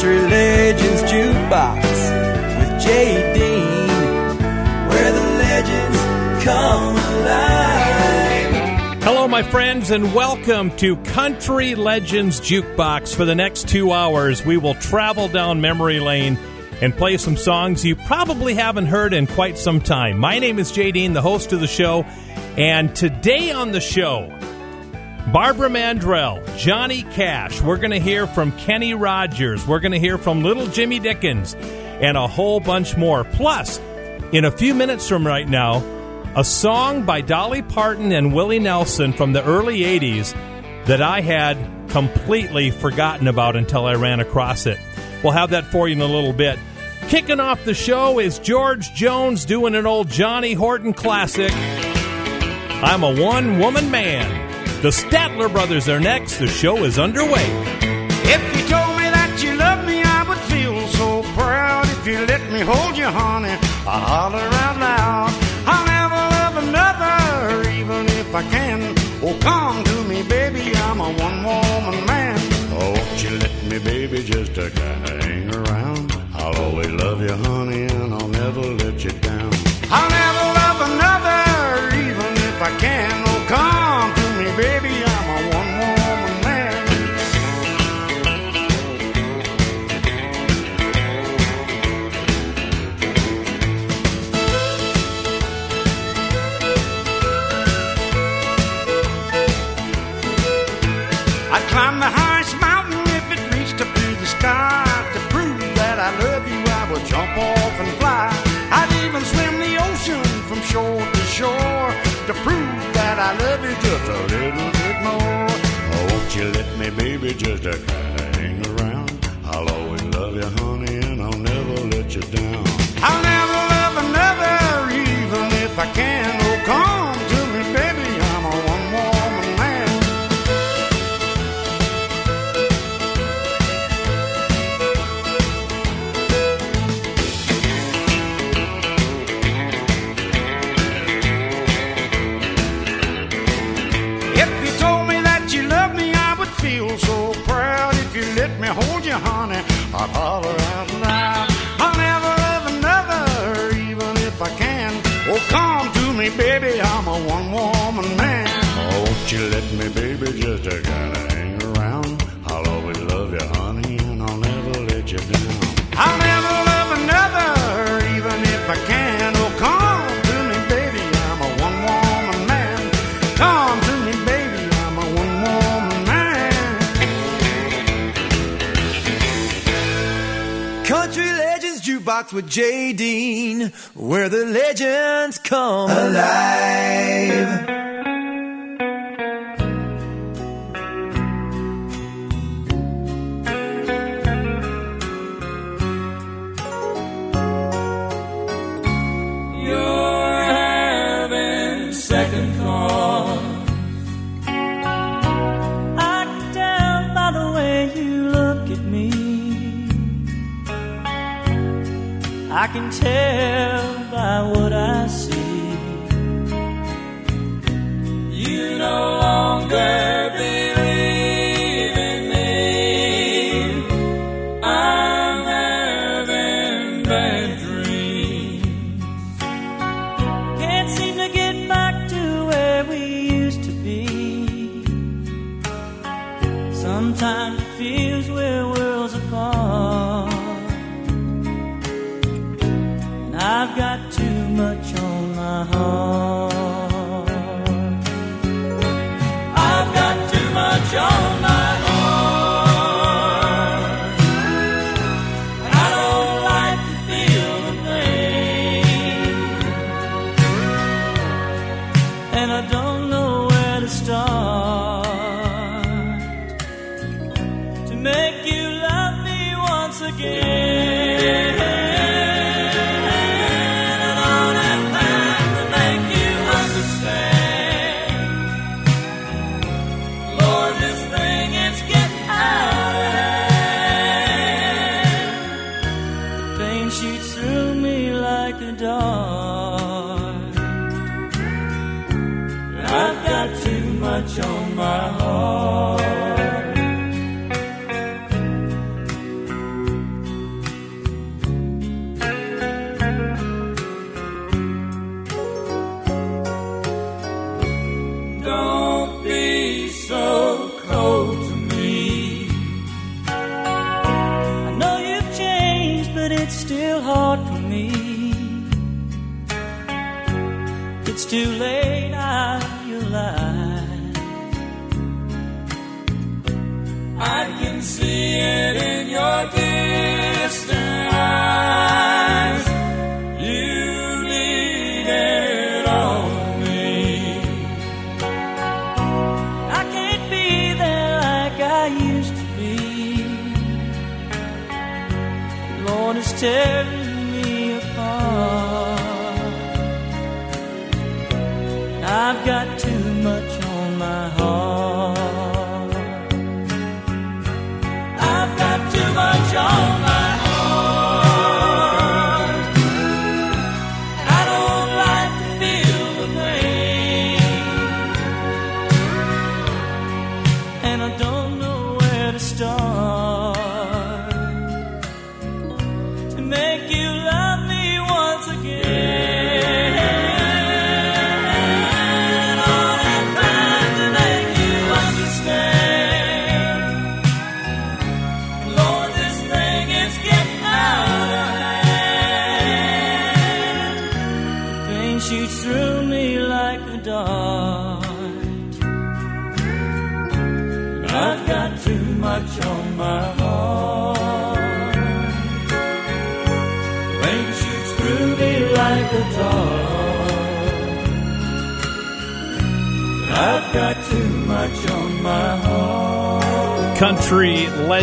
Country Legends Jukebox with Jay Dean, where the legends come alive. Hello, my friends, and welcome to Country Legends Jukebox. For the next two hours, we will travel down memory lane and play some songs you probably haven't heard in quite some time. My name is Jay Dean, the host of the show, and today on the show, Barbara Mandrell, Johnny Cash. We're going to hear from Kenny Rogers. We're going to hear from Little Jimmy Dickens and a whole bunch more. Plus, in a few minutes from right now, a song by Dolly Parton and Willie Nelson from the early 80s that I had completely forgotten about until I ran across it. We'll have that for you in a little bit. Kicking off the show is George Jones doing an old Johnny Horton classic. I'm a one woman man. The Statler brothers are next. The show is underway. If you told me that you loved me, I would feel so proud. If you let me hold you, honey, I'd holler out loud. I'll never love another, even if I can. Oh, come to me, baby, I'm a one woman man. Oh, won't you let me, baby, just to hang around? I'll always love you, honey, and I'll never let you down. I'll never love another, even if I can. Just a kinda hang around? I'll always love you, honey, and I'll never let you down. Of hang around? I'll always love you, honey, and I'll never let you down. I'll never love another, even if I can. Oh, come to me, baby, I'm a one woman man. Come to me, baby, I'm a one woman man. Country Legends Jukebox with Jay Dean, where the legends come alive.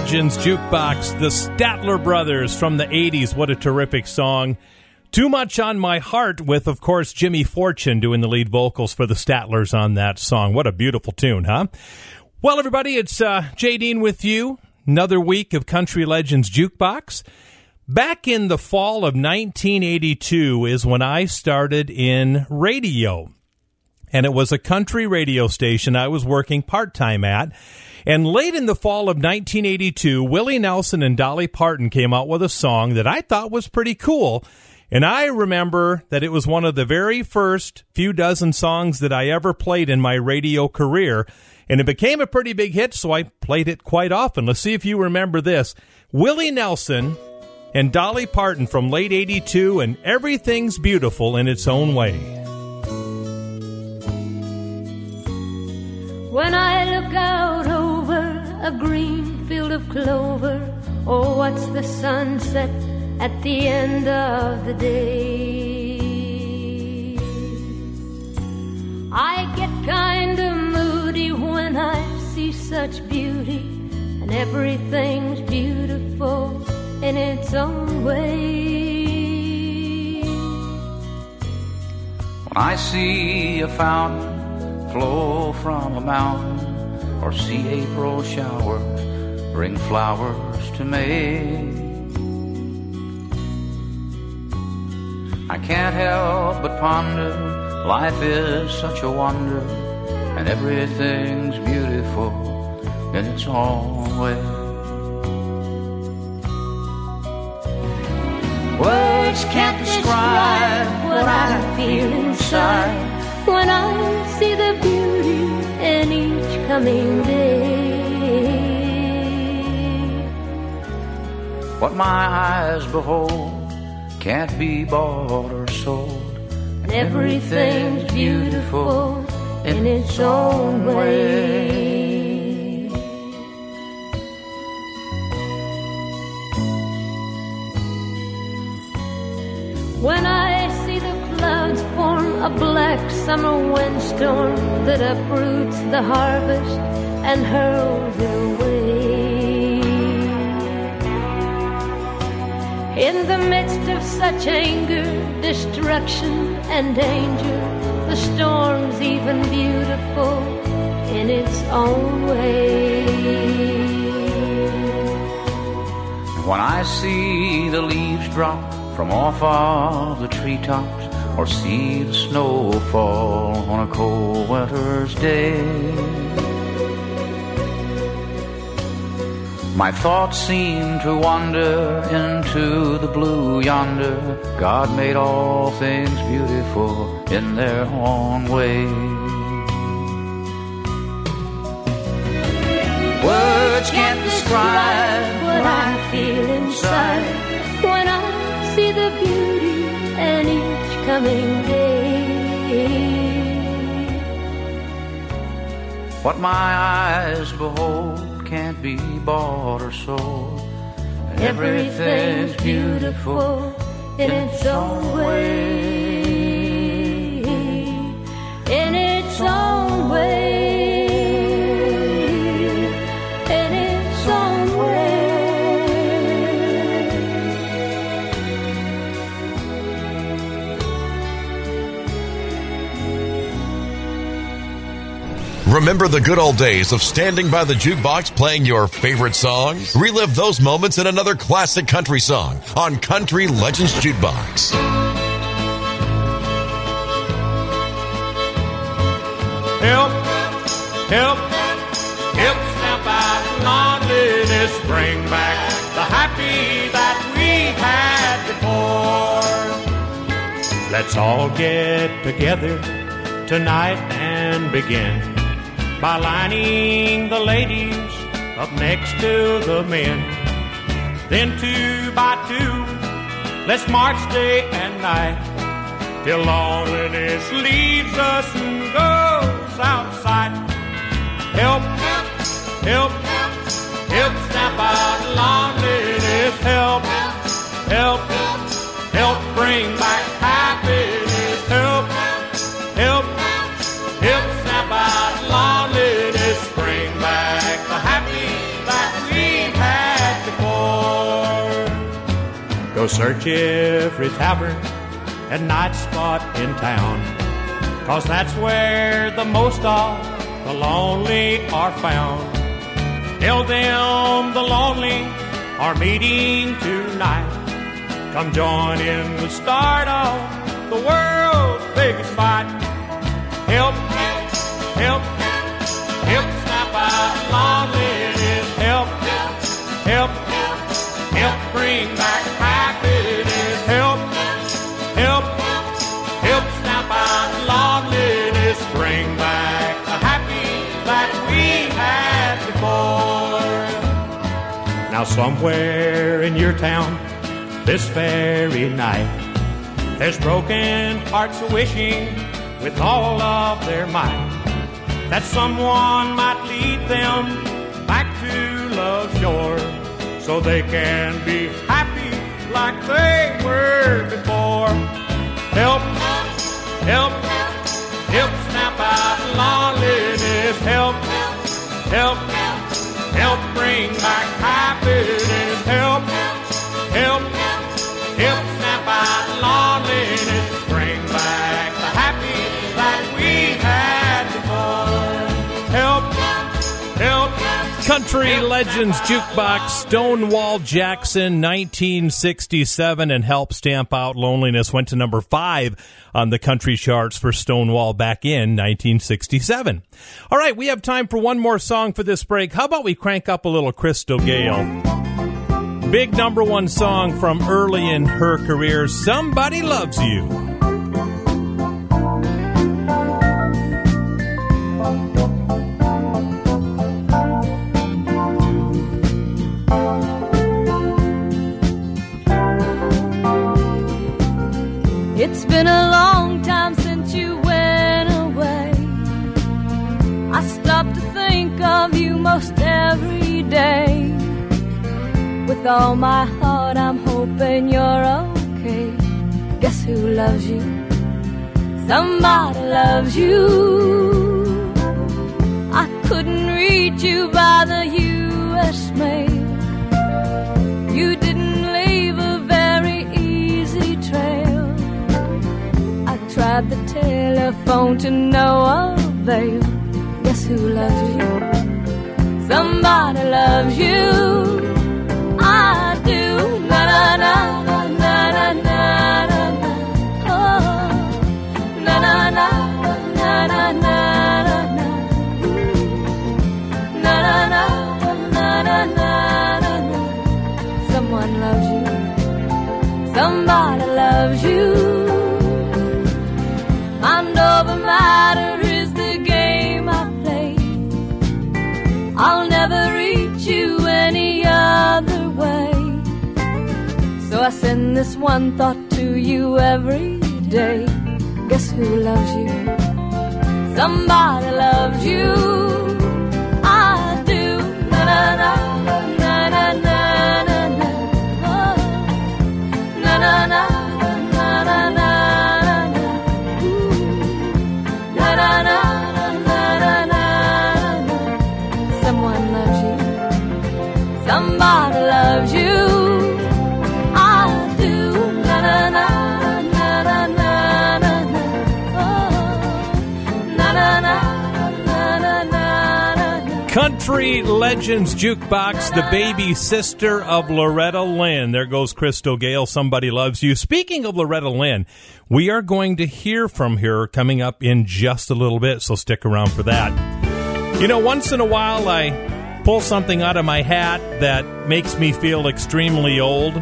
Legends Jukebox, the Statler Brothers from the 80s. What a terrific song. Too Much on My Heart, with, of course, Jimmy Fortune doing the lead vocals for the Statlers on that song. What a beautiful tune, huh? Well, everybody, it's uh, Jay Dean with you. Another week of Country Legends Jukebox. Back in the fall of 1982 is when I started in radio and it was a country radio station I was working part time at. And late in the fall of 1982, Willie Nelson and Dolly Parton came out with a song that I thought was pretty cool. And I remember that it was one of the very first few dozen songs that I ever played in my radio career. And it became a pretty big hit, so I played it quite often. Let's see if you remember this. Willie Nelson and Dolly Parton from late 82 and Everything's Beautiful in Its Own Way. When I look out a green field of clover, oh, what's the sunset at the end of the day? I get kind of moody when I see such beauty, and everything's beautiful in its own way. When I see a fountain flow from a mountain, or see April showers bring flowers to May, I can't help but ponder. Life is such a wonder, and everything's beautiful in its own way. Words can't describe what I feel inside. when I see the beauty in each coming day. What my eyes behold can't be bought or sold. And everything's beautiful in its own way. When I clouds form a black summer windstorm that uproots the harvest and hurls it away. In the midst of such anger, destruction, and danger, the storm's even beautiful in its own way. When I see the leaves drop from off of the treetops, or see the snow fall on a cold winter's day, my thoughts seem to wander into the blue yonder. God made all things beautiful in their own way. Words can't describe what I feel inside coming day. What my eyes behold can't be bought or sold. And everything's beautiful in its own way. In its own way. Remember the good old days of standing by the jukebox playing your favorite songs? Relive those moments in another classic country song on Country Legends Jukebox. Help, help, help snap out loneliness, bring back the happy that we had before. Let's all get together tonight and begin by lining the ladies up next to the men. Then two by two, let's march day and night till loneliness leaves us and goes outside. Help, help, help, help snap out loneliness. Help, help, help, bring back Go search every tavern and night spot in town. Cause that's where the most of the lonely are found. Tell them the lonely are meeting tonight. Come join in the start of the world's biggest fight. Help, help, help, snap out loneliness. Help, help, help, bring back Now somewhere in your town, this very night, there's broken hearts wishing with all of their might that someone might lead them back to love's shore so they can be happy like they were before. Help, help, help snap out loneliness. Help, help, help bring back happiness. Help, help, help Country Legends Jukebox, Stonewall Jackson, 1967, and Help Stamp Out Loneliness went to number five on the country charts for Stonewall back in 1967. All right, we have time for one more song for this break. How about we crank up a little Crystal Gayle? Big number one song from early in her career, Somebody Loves You. It's been a long time since you went away. I stop to think of you most every day. With all my heart, I'm hoping you're okay. Guess who loves you? Somebody loves you. I couldn't reach you by the U.S. mail. You at the telephone to no avail. guess who loves you? Somebody loves you. I do. Na na na na na na na. na. Someone loves you. Somebody loves you. I send this one thought to you every day. Guess who loves you? Somebody loves you. I do. Na na na na na na na. na. Oh. Na na na. Country Legends Jukebox, the baby sister of Loretta Lynn. There goes Crystal Gayle. Somebody loves you. Speaking of Loretta Lynn, we are going to hear from her coming up in just a little bit, so stick around for that. You know, once in a while I pull something out of my hat that makes me feel extremely old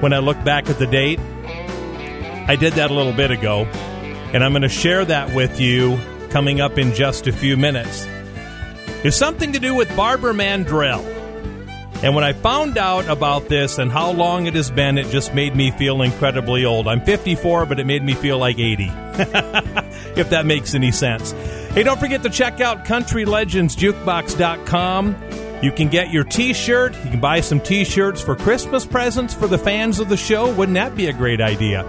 when I look back at the date. I did that a little bit ago, and I'm going to share that with you coming up in just a few minutes is something to do with Barbara Mandrell. And when I found out about this and how long it has been, it just made me feel incredibly old. I'm 54, but it made me feel like 80. if that makes any sense. Hey, don't forget to check out CountryLegendsJukebox.com. You can get your t shirt. You can buy some t shirts for Christmas presents for the fans of the show. Wouldn't that be a great idea?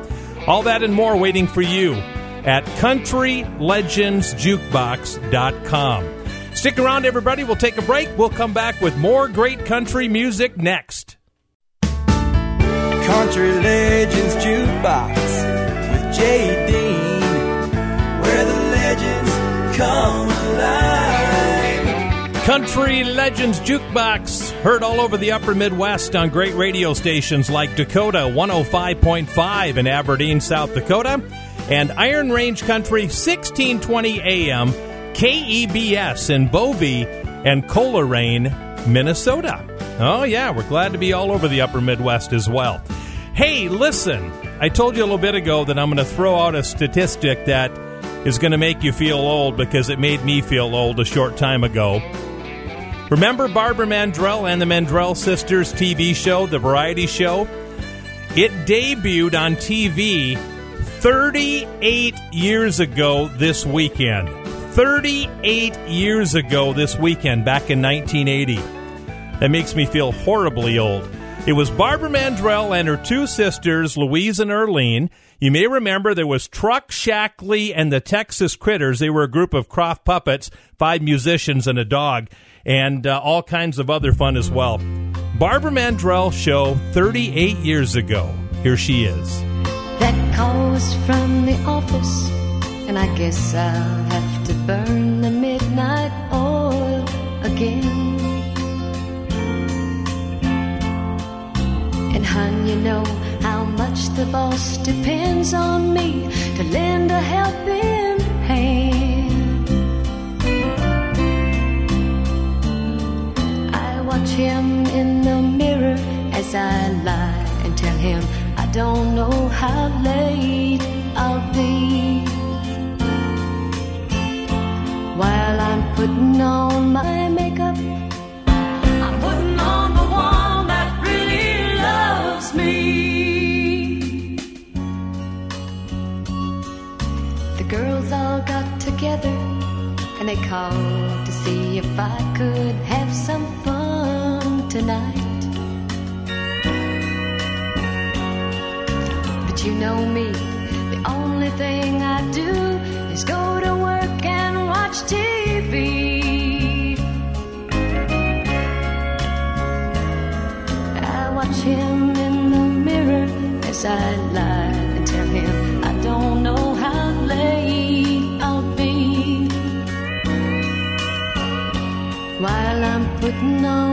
All that and more waiting for you at CountryLegendsJukebox.com. Stick around, everybody. We'll take a break. We'll come back with more great country music next. Country Legends Jukebox with Jay Dean, where the legends come alive. Country Legends Jukebox, heard all over the upper Midwest on great radio stations like Dakota 105.5 in Aberdeen, South Dakota, and Iron Range Country 1620 AM, KEBS in Bovey and Coleraine, Minnesota. Oh, yeah, we're glad to be all over the upper Midwest as well. Hey, listen, I told you a little bit ago that I'm going to throw out a statistic that is going to make you feel old because it made me feel old a short time ago. Remember Barbara Mandrell and the Mandrell Sisters TV show, the variety show? It debuted on TV 38 years ago this weekend. 38 years ago this weekend, back in 1980. That makes me feel horribly old. It was Barbara Mandrell and her two sisters, Louise and Irlene. You may remember there was Truck Shackley and the Texas Critters. They were a group of Krofft puppets, five musicians and a dog, and uh, all kinds of other fun as well. Barbara Mandrell show 38 years ago. Here she is. That call was from the office, and I guess I'll have to burn the midnight oil again. And hun, you know how much the boss depends on me to lend a helping hand. I watch him in the mirror as I lie and tell him I don't know how late I'll be. While I'm putting on my makeup, I'm putting on the one that really loves me. The girls all got together and they called to see if I could have some fun tonight. But you know me, the only thing I do is go to watch TV. I watch him in the mirror as I lie and tell him I don't know how late I'll be. While I'm putting on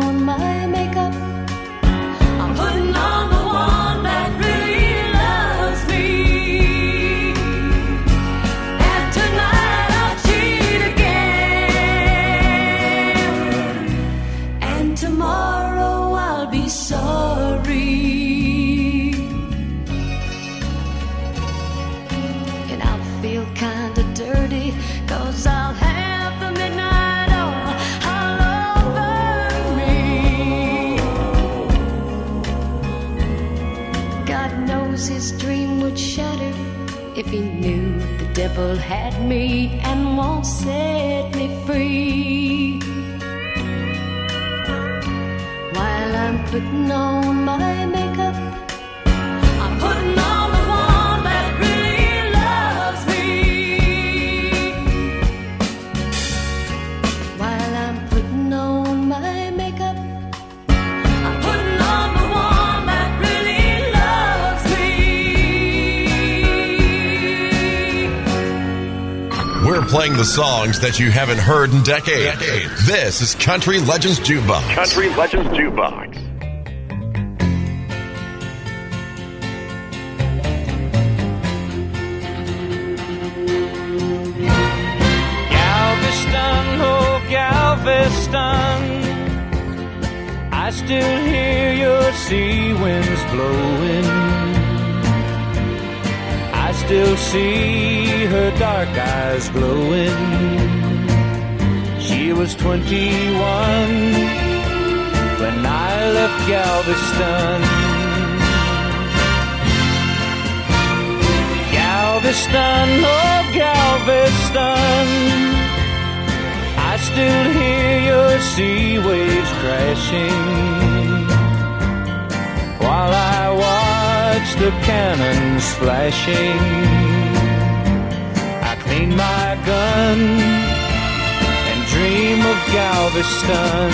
devil had me and won't set me free. While I'm putting on playing the songs that you haven't heard in decades. This is Country Legends Jukebox. Country Legends Jukebox. Galveston, oh Galveston, I still hear your sea winds blowing. Still see her dark eyes glowing. She was 21 when I left Galveston. Galveston, oh Galveston. I still hear your sea waves crashing while I watch the cannons flashing. I clean my gun and dream of Galveston.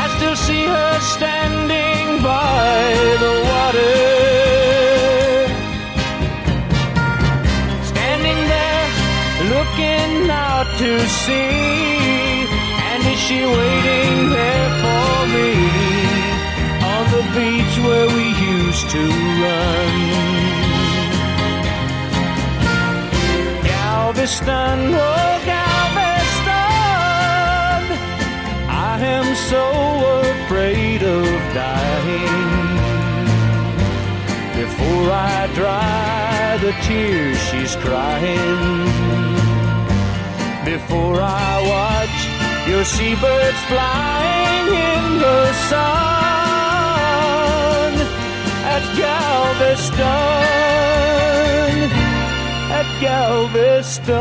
I still see her standing by the water. Standing there looking out to sea. And is she waiting used to run? Galveston, oh Galveston, I am so afraid of dying. Before I dry the tears she's crying. Before I watch your seabirds flying in the sun at Galveston, at Galveston.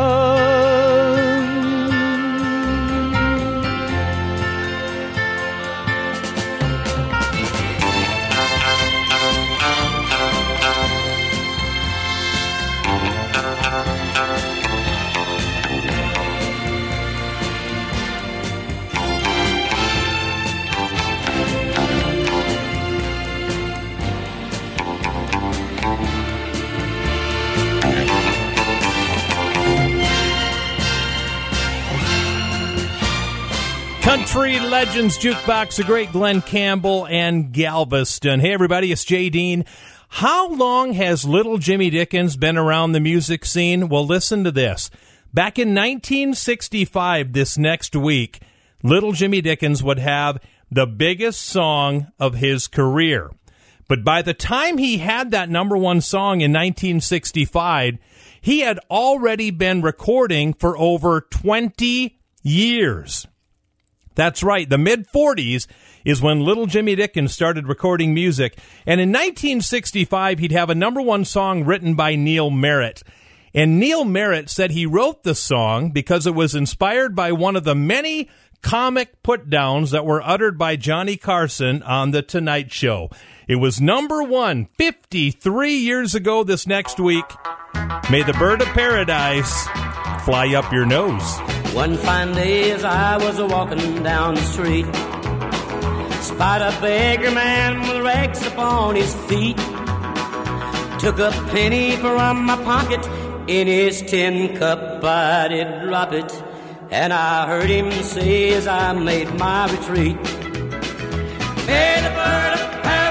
Country Legends Jukebox, the great Glen Campbell and Galveston. Hey, everybody, it's Jay Dean. How long has Little Jimmy Dickens been around the music scene? Well, listen to this. Back in 1965, this next week, Little Jimmy Dickens would have the biggest song of his career. But by the time he had that number one song in 1965, he had already been recording for over 20 years. That's right. The mid 40s is when little Jimmy Dickens started recording music. And in 1965, he'd have a number one song written by Neal Merritt. And Neal Merritt said he wrote the song because it was inspired by one of the many comic put downs that were uttered by Johnny Carson on The Tonight Show. It was number one 53 years ago this next week. May the bird of paradise fly up your nose. One fine day as I was walking down the street, spied a beggar man with rags upon his feet. Took a penny from my pocket, in his tin cup I did drop it, and I heard him say as I made my retreat, May the bird of paradise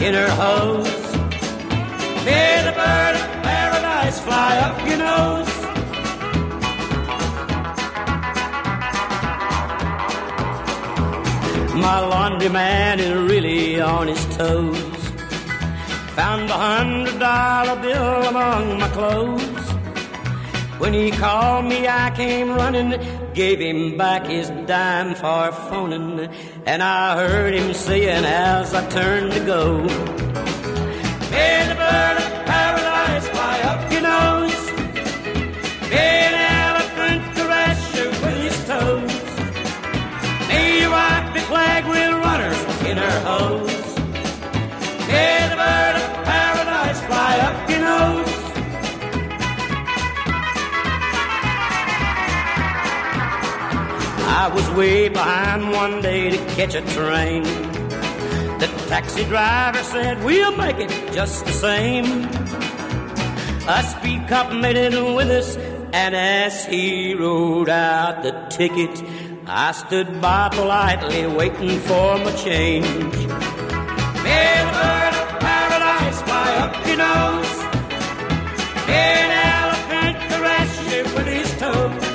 in her hose. May the bird of paradise fly up your nose. My laundry man is really on his toes. Found a hundred dollar bill among my clothes. When he called me, I came running, gave him back his dime for phoning, and I heard him saying as I turned to go, I was way behind one day to catch a train. The taxi driver said, We'll make it just the same. A speed cop made it with us, and as he wrote out the ticket, I stood by politely waiting for my change. May the bird of paradise fly up your nose. May an elephant caress you with his toes.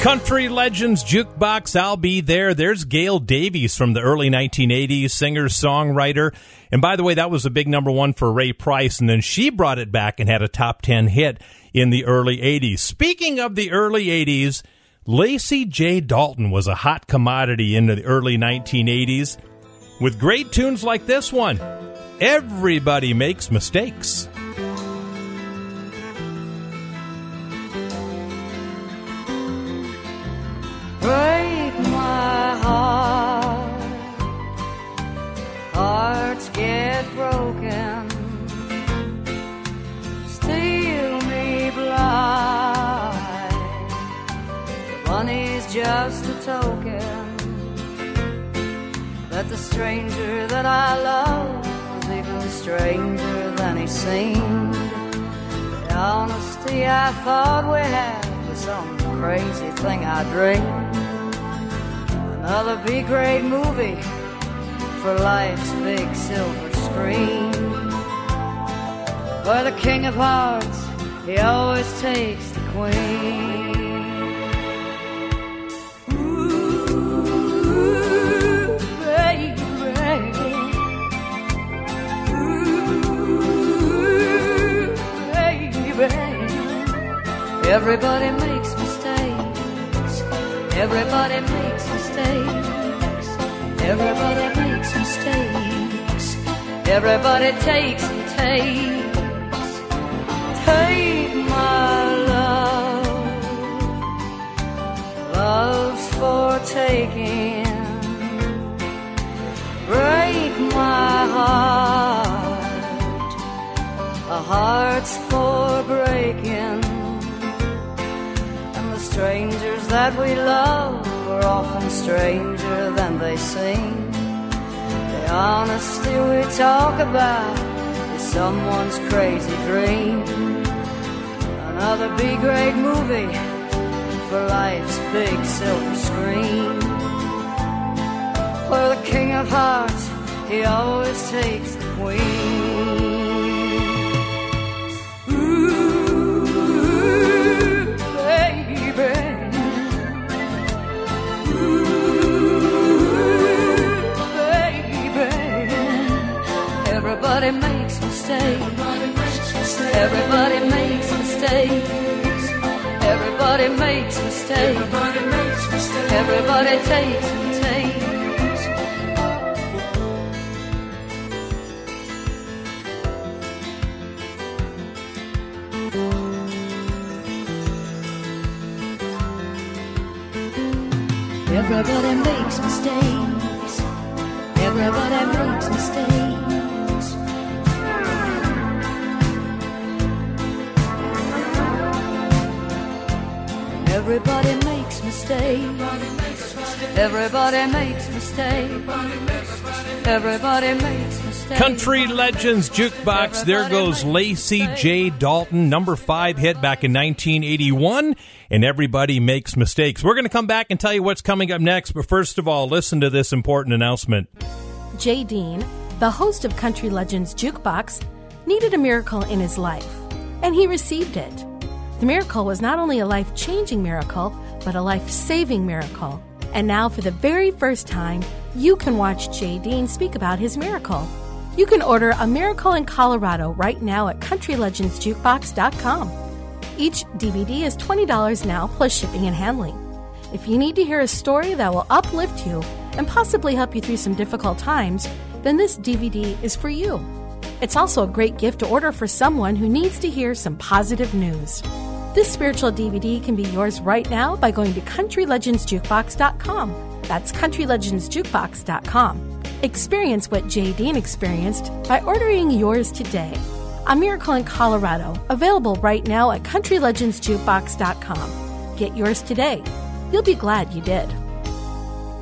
Country Legends Jukebox, I'll be there. There's Gail Davies from the early 1980s, singer, songwriter. And by the way, that was a big number one for Ray Price. And then she brought it back and had a top 10 hit in the early 80s. Speaking of the early 80s, Lacy J. Dalton was a hot commodity in the early 1980s with great tunes like this one. Everybody makes mistakes. Break my heart. Hearts get broken, steal me blind. The money's just a token that the stranger that I love was even stranger than he seemed. The honesty I thought we had some crazy thing I dream. Another B grade movie for life's big silver screen. Where the king of hearts, he always takes the queen. Everybody makes mistakes. Everybody makes mistakes. Everybody makes mistakes. Everybody takes and takes. Take my love. Love's for taking. Break my heart. A heart's for breaking. Strangers that we love are often stranger than they seem. The honesty we talk about is someone's crazy dream. Another B grade movie for life's big silver screen. Where the king of hearts, he always takes the queen. Everybody makes mistakes. Everybody makes mistakes. Everybody makes mistakes. Everybody makes takes and takes. Everybody makes mistakes. Everybody makes mistakes. Everybody makes mistakes. Everybody makes mistakes. Everybody makes mistakes. Country Legends Jukebox. There goes Lacy J. Dalton, number five hit back in 1981. And everybody makes mistakes. We're going to come back and tell you what's coming up next. But first of all, listen to this important announcement. Jay Dean, the host of Country Legends Jukebox, needed a miracle in his life, and he received it. The miracle was not only a life changing miracle, but a life saving miracle. And now, for the very first time, you can watch Jay Dean speak about his miracle. You can order A Miracle in Colorado right now at CountryLegendsJukebox.com. Each DVD is $20 now plus shipping and handling. If you need to hear a story that will uplift you and possibly help you through some difficult times, then this DVD is for you. It's also a great gift to order for someone who needs to hear some positive news. This spiritual DVD can be yours right now by going to CountryLegendsJukebox.com. That's CountryLegendsJukebox.com. Experience what Jay Dean experienced by ordering yours today. A Miracle in Colorado, available right now at CountryLegendsJukebox.com. Get yours today. You'll be glad you did.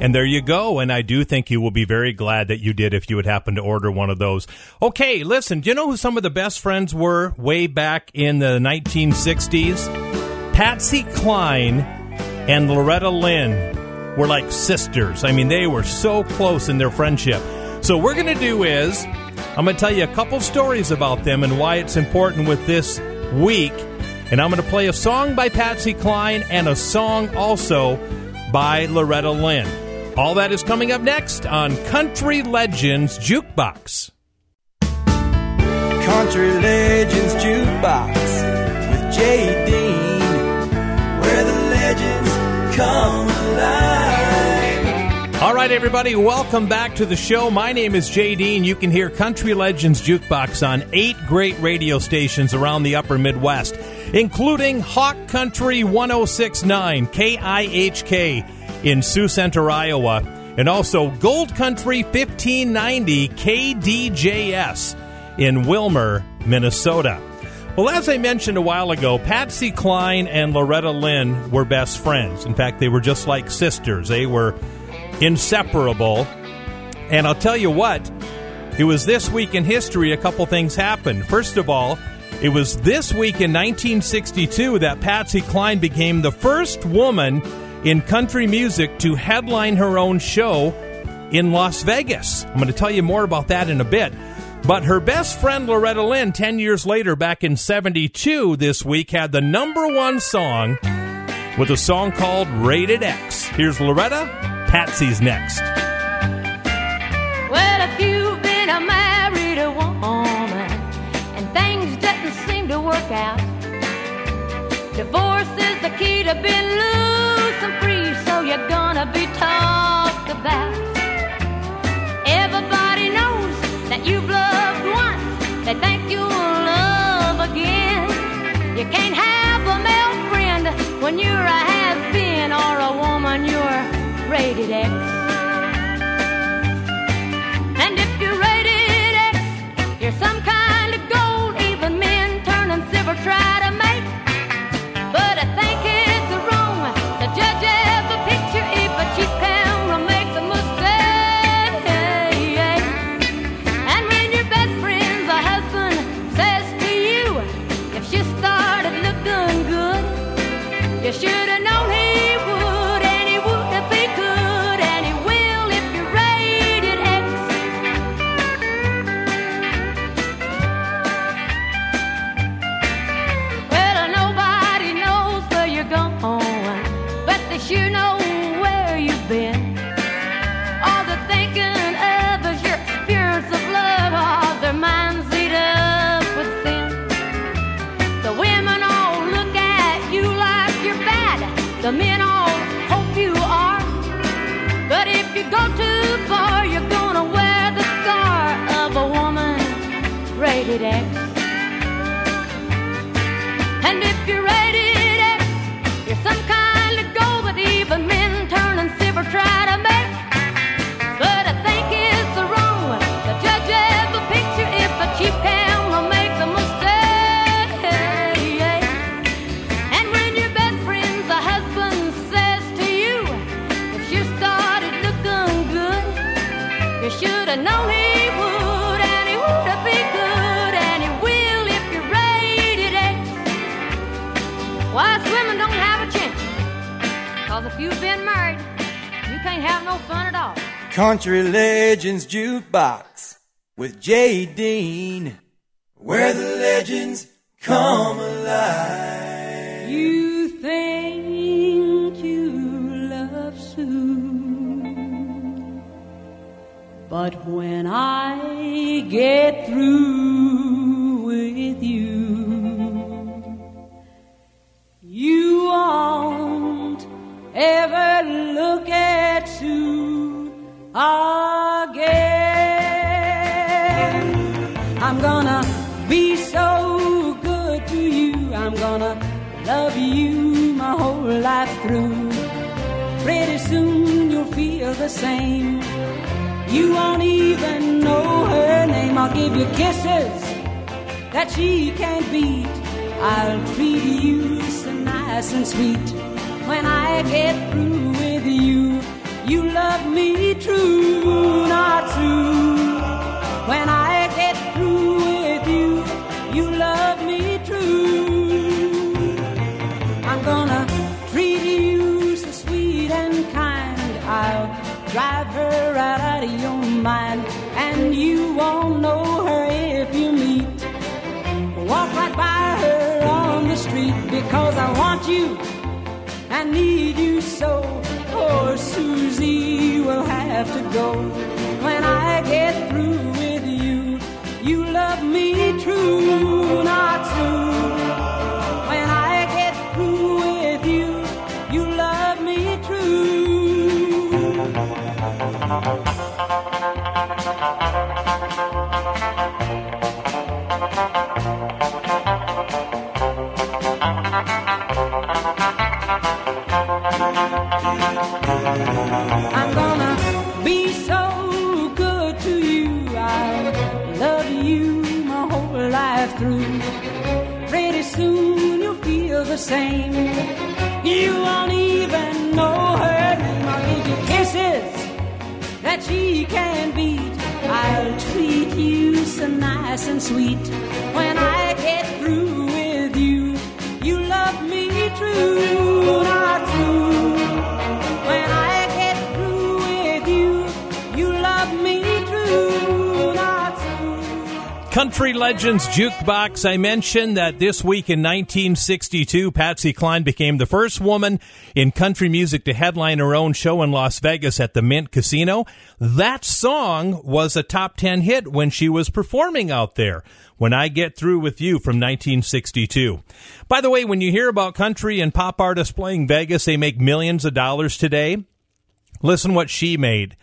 And there you go. And I do think you will be very glad that you did if you would happen to order one of those. Okay, listen, do you know who some of the best friends were way back in the 1960s? Patsy Cline and Loretta Lynn were like sisters. I mean, they were so close in their friendship. So, what we're going to do is, I'm going to tell you a couple stories about them and why it's important with this week. And I'm going to play a song by Patsy Cline and a song also by Loretta Lynn. All that is coming up next on Country Legends Jukebox. Country Legends Jukebox with Jay Dean, where the legends come alive. All right, everybody, welcome back to the show. My name is Jay Dean. You can hear Country Legends Jukebox on eight great radio stations around the upper Midwest, including Hawk Country 1069, KIHK in Sioux Center, Iowa, and also Gold Country 1590, KDJS in Willmar, Minnesota. Well, as I mentioned a while ago, Patsy Cline and Loretta Lynn were best friends. In fact, they were just like sisters. They were inseparable. And I'll tell you what, it was this week in history a couple things happened. First of all, it was this week in 1962 that Patsy Cline became the first woman in country music to headline her own show in Las Vegas. I'm going to tell you more about that in a bit. But her best friend Loretta Lynn, 10 years later, back in 72 this week, had the number one song with a song called Rated X. Here's Loretta, Patsy's next. Well, if you've been a married woman and things didn't seem to work out, Divorce is the key to being loose you're gonna be talked about. Everybody knows that you've loved once, they think you'll love again. You can't have a male friend when you're a has been or a woman you're rated X. Country Legends Jukebox with Jay Dean, where the legends come alive. You think you love Sue, but when I get through with you, you won't ever look at Sue again. I'm gonna be so good to you. I'm gonna love you my whole life through. Pretty soon you'll feel the same. You won't even know her name. I'll give you kisses that she can't beat. I'll treat you so nice and sweet. When I get through with you, you love me true, not true. When I get through with you, you love me true. I'm gonna treat you so sweet and kind. I'll drive her right out of your mind, and you won't know her if you meet. Walk right by her on the street because I want you. I need you so. Poor Susie will have to go. When I get through with you, you love me true, not true. When I get through with you, you love me I'm same. You won't even know her name. I'll give you kisses that she can't beat. I'll treat you so nice and sweet. When Country Legends Jukebox. I mentioned that this week in 1962, Patsy Cline became the first woman in country music to headline her own show in Las Vegas at the Mint Casino. That song was a top 10 hit when she was performing out there. When I Get Through with You from 1962. By the way, when you hear about country and pop artists playing Vegas, they make millions of dollars today. Listen what she made.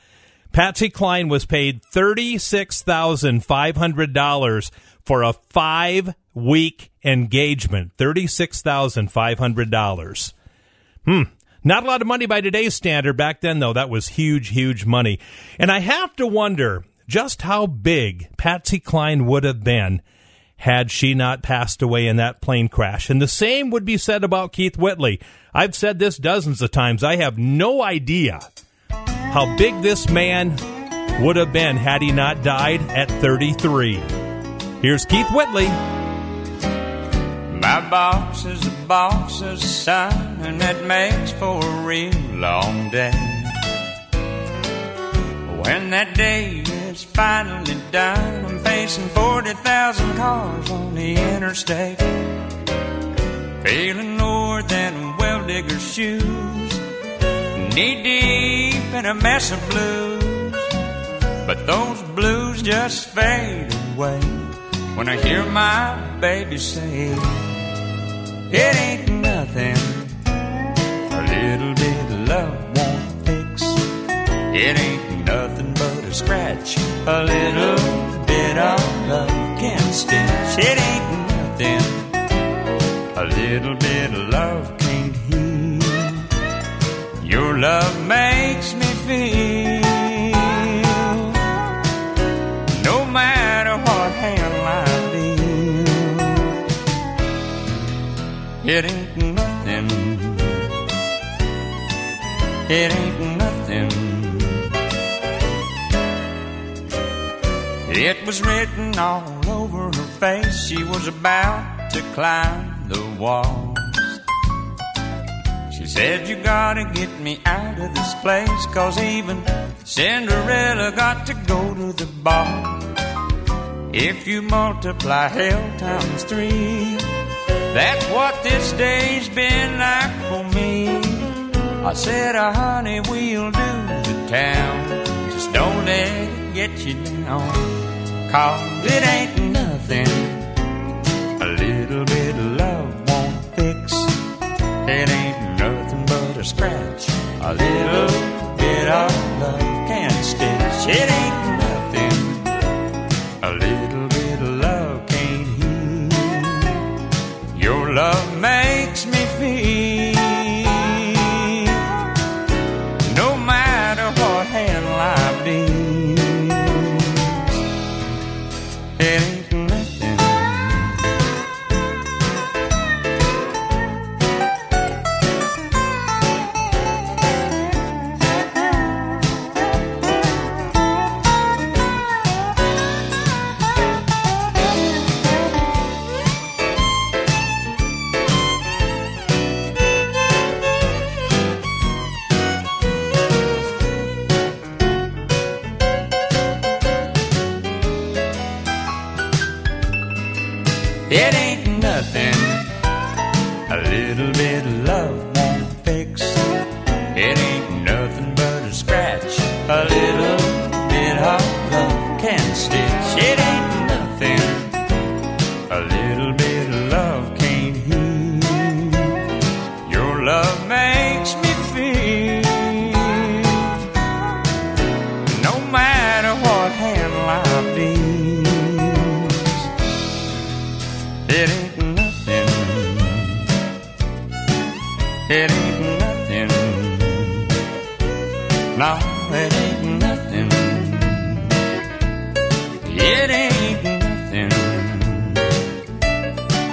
Patsy Cline was paid $36,500 for a five week engagement. $36,500. Hmm. Not a lot of money by today's standard. Back then, though, that was huge, huge money. And I have to wonder just how big Patsy Cline would have been had she not passed away in that plane crash. And the same would be said about Keith Whitley. I've said this dozens of times. I have no idea how big this man would have been had he not died at 33. Here's Keith Whitley. My boss is a boss of sun, and that makes for a real long day. When that day is finally done, I'm facing 40,000 cars on the interstate. Feeling more than well digger's shoes knee deep in a mess of blues. But those blues just fade away when I hear my baby say, It ain't nothing. A little bit of love won't fix. It ain't nothing but a scratch. A little bit of love can stitch. It ain't nothing. A little bit of love. Your love makes me feel no matter what hand I deal. It ain't nothing. It ain't nothing. It was written all over her face. She was about to climb the wall. Said, You gotta get me out of this place, cause even Cinderella got to go to the bar. If you multiply hell times three, that's what this day's been like for me. I said, oh, honey, we'll do the town. Just don't let it get you down. Cause it ain't nothing. A little bit of love won't fix. It ain't scratch. A little bit of love can stitch. It ain't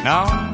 No,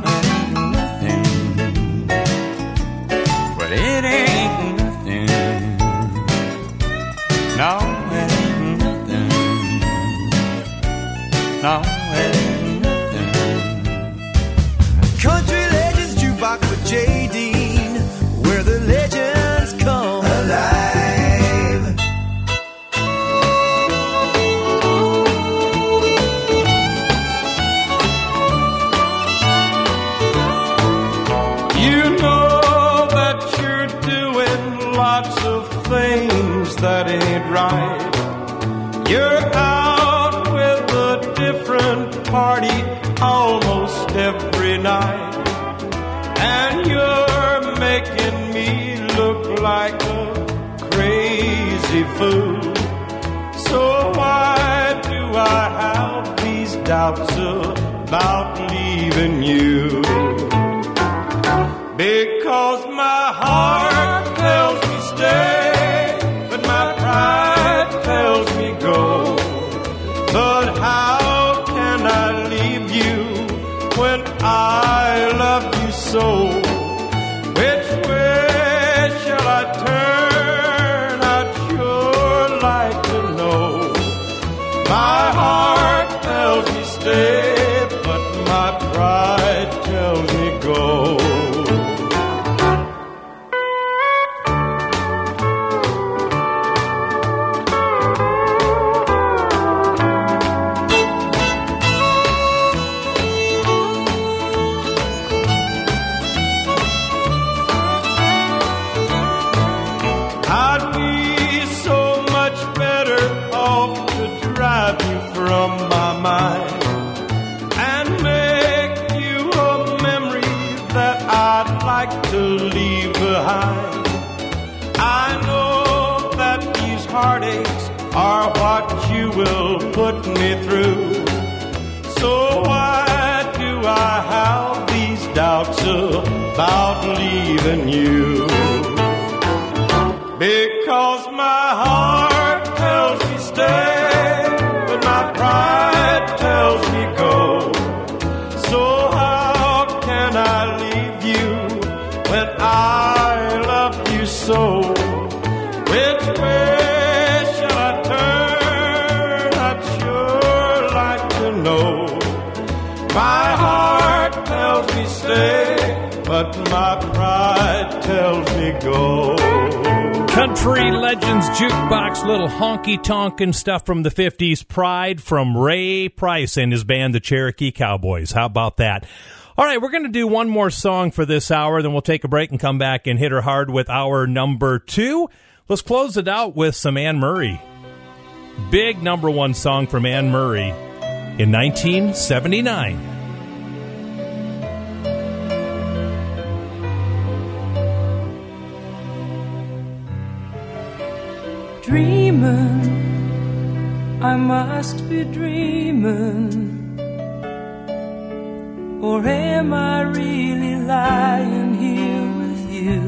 Tonkin stuff from the 50s, Pride from Ray Price and his band, the Cherokee Cowboys. How about that? All right, we're going to do one more song for this hour, then we'll take a break and come back and hit her hard with our number two. Let's close it out with some Anne Murray. Big number one song from Anne Murray in 1979. dreaming I must be dreaming, or am I really lying here with you?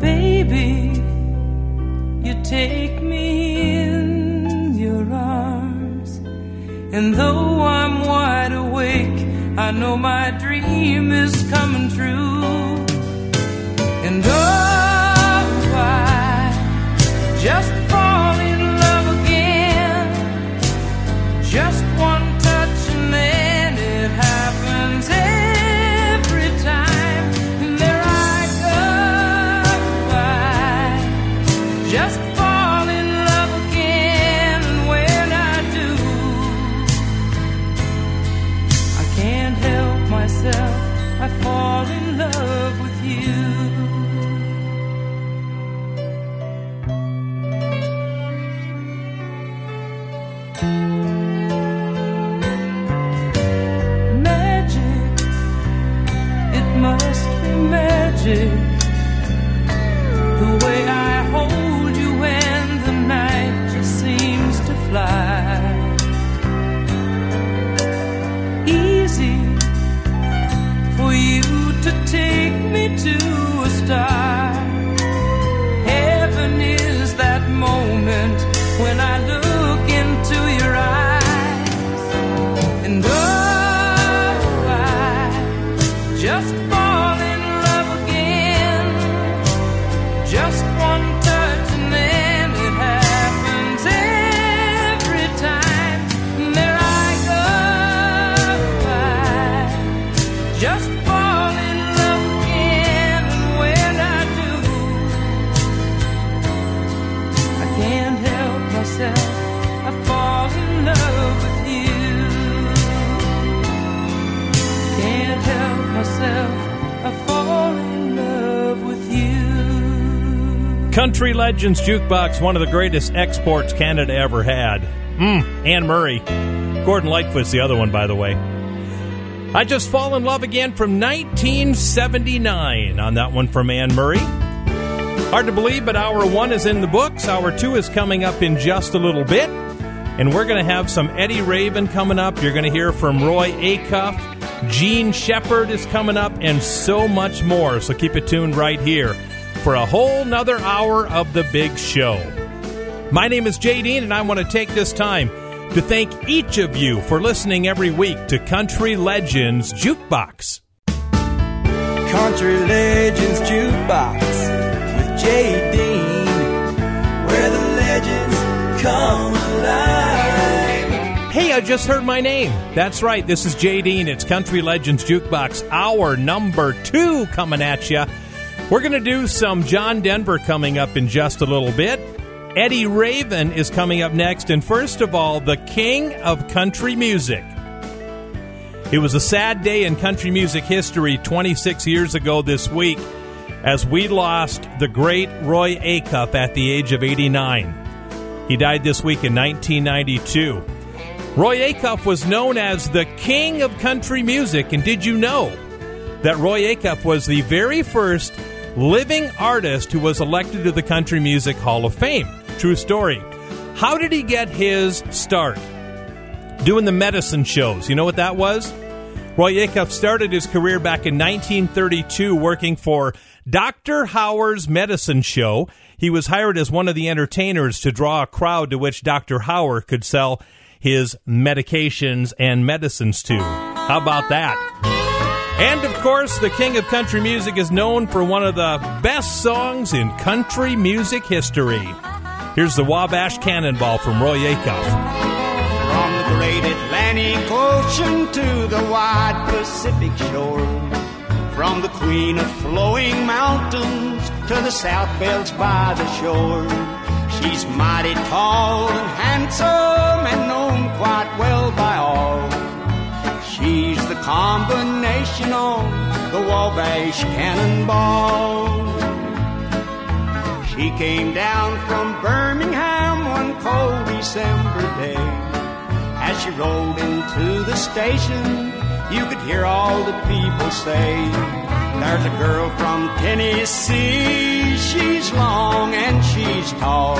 Baby, you take me in your arms, and though I'm wide awake, I know my dream is coming true, and oh. Country Legends Jukebox, one of the greatest exports Canada ever had. Hmm. Anne Murray. Gordon Lightfoot's the other one, by the way. I Just Fall in Love Again from 1979 on that one from Anne Murray. Hard to believe, but hour one is in the books. Hour two is coming up in just a little bit. And we're going to have some Eddy Raven coming up. You're going to hear from Roy Acuff. Jean Shepard is coming up, and so much more. So keep it tuned right here for a whole nother hour of the big show. My name is Jay Dean, and I want to take this time to thank each of you for listening every week to Country Legends Jukebox. Country Legends Jukebox with Jay Dean, where the legends come alive. Hey, I just heard my name. That's right, this is Jay Dean. It's Country Legends Jukebox, hour number two coming at you. We're going to do some John Denver coming up in just a little bit. Eddy Raven is coming up next, and first of all, the king of country music. It was a sad day in country music history 26 years ago this week as we lost the great Roy Acuff at the age of 89. He died this week in 1992. Roy Acuff was known as the king of country music, and did you know that Roy Acuff was the very first living artist who was elected to the Country Music Hall of Fame? True story. How did he get his start? Doing the medicine shows. You know what that was? Roy Acuff started his career back in 1932 working for Dr. Hauer's Medicine Show. He was hired as one of the entertainers to draw a crowd to which Dr. Hauer could sell his medications and medicines to. How about that? And of course, the king of country music is known for one of the best songs in country music history. Here's the Wabash Cannonball from Roy Acuff. From the great Atlantic Ocean to the wide Pacific shore. From the queen of flowing mountains to the south belts by the shore. She's mighty tall and handsome and known quite well by combination on the Wabash Cannonball. She came down from Birmingham one cold December day. As she rolled into the station, you could hear all the people say, There's a girl from Tennessee, she's long and she's tall.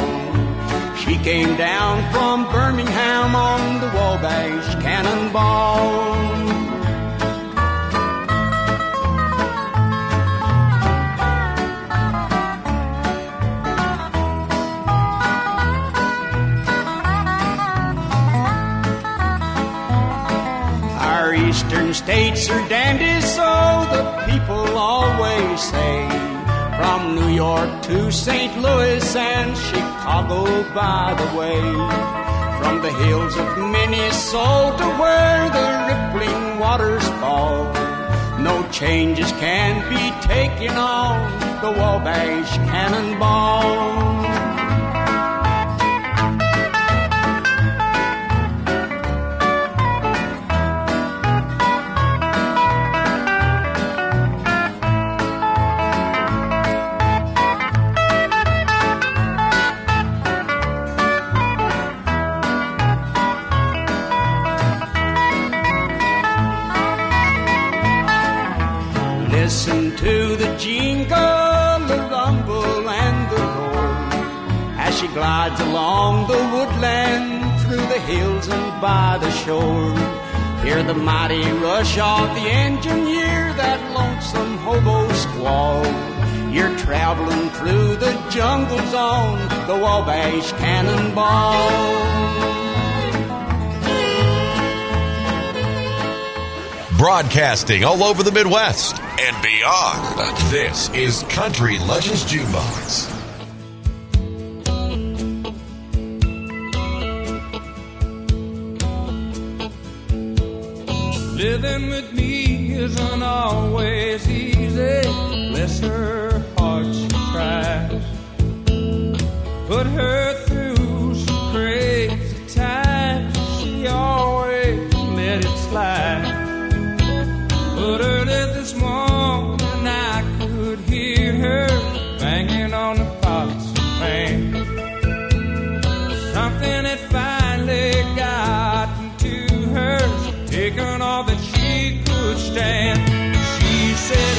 She came down from Birmingham on the Wabash Cannonball. States are dandies, so the people always say. From New York to St. Louis and Chicago, by the way. From the hills of Minnesota where the rippling waters fall. No changes can be taken on the Wabash Cannonball. Listen to the jingle, the rumble, and the roar as she glides along the woodland through the hills and by the shore. Hear the mighty rush of the engine, hear that lonesome hobo squall. You're traveling through the jungles on the Wabash Cannonball. Broadcasting all over the Midwest and beyond. This is Country Legends Jukebox. Living with me isn't always easy. Bless her heart, she tries. Put her through some crazy times. She always let it slide. But early understand. She said.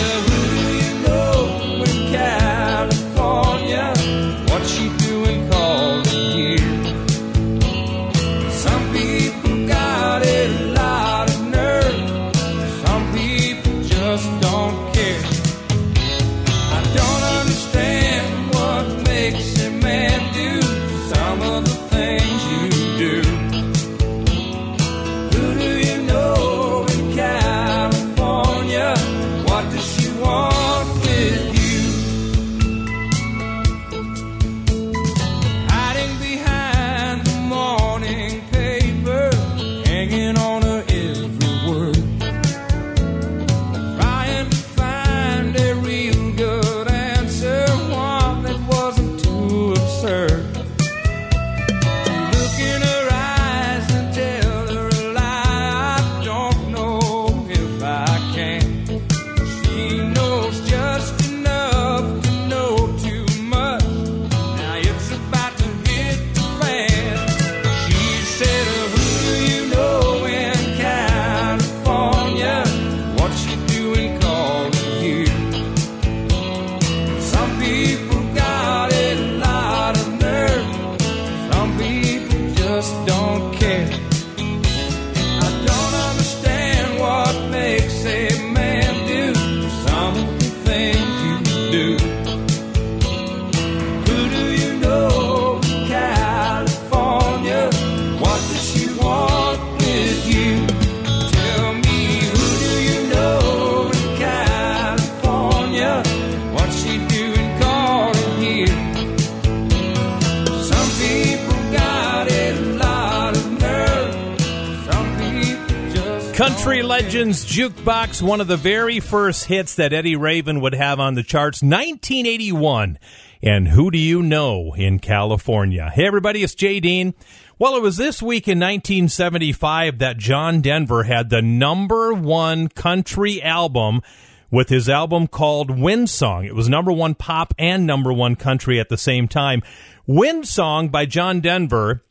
Country Legends Jukebox, one of the very first hits that Eddy Raven would have on the charts, 1981. And who do you know in California? Hey, everybody, it's Jay Dean. Well, it was this week in 1975 that John Denver had the number one country album with his album called Windsong. It was number one pop and number one country at the same time. Windsong by John Denver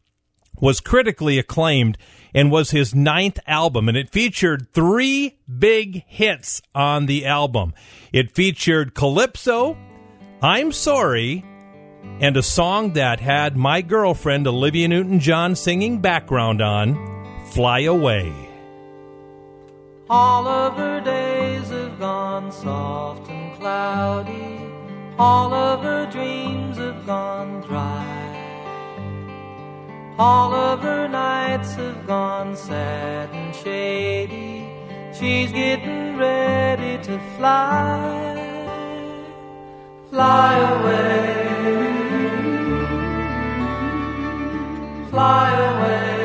was critically acclaimed and was his ninth album, and it featured three big hits on the album. It featured Calypso, I'm Sorry, and a song that had my girlfriend Olivia Newton John singing background on, Fly Away. All of her days have gone soft and cloudy. All of her dreams have gone dry. All of her nights have gone sad and shady. She's getting ready to fly. Fly away. Fly away.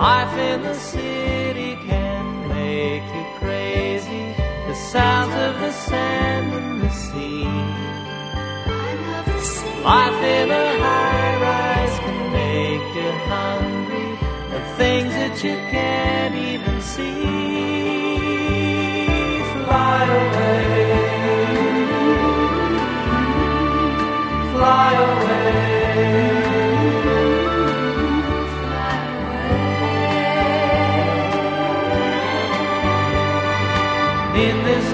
Life in the city can make you crazy. The sounds of the sand and the sea. Life in a high rise can make you hungry. The things that you can't even see. Fly away. Fly away.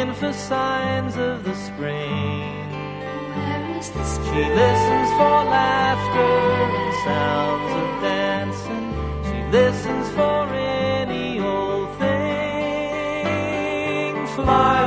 looking for signs of the spring. She listens for laughter and sounds of dancing. She listens for any old thing. Fly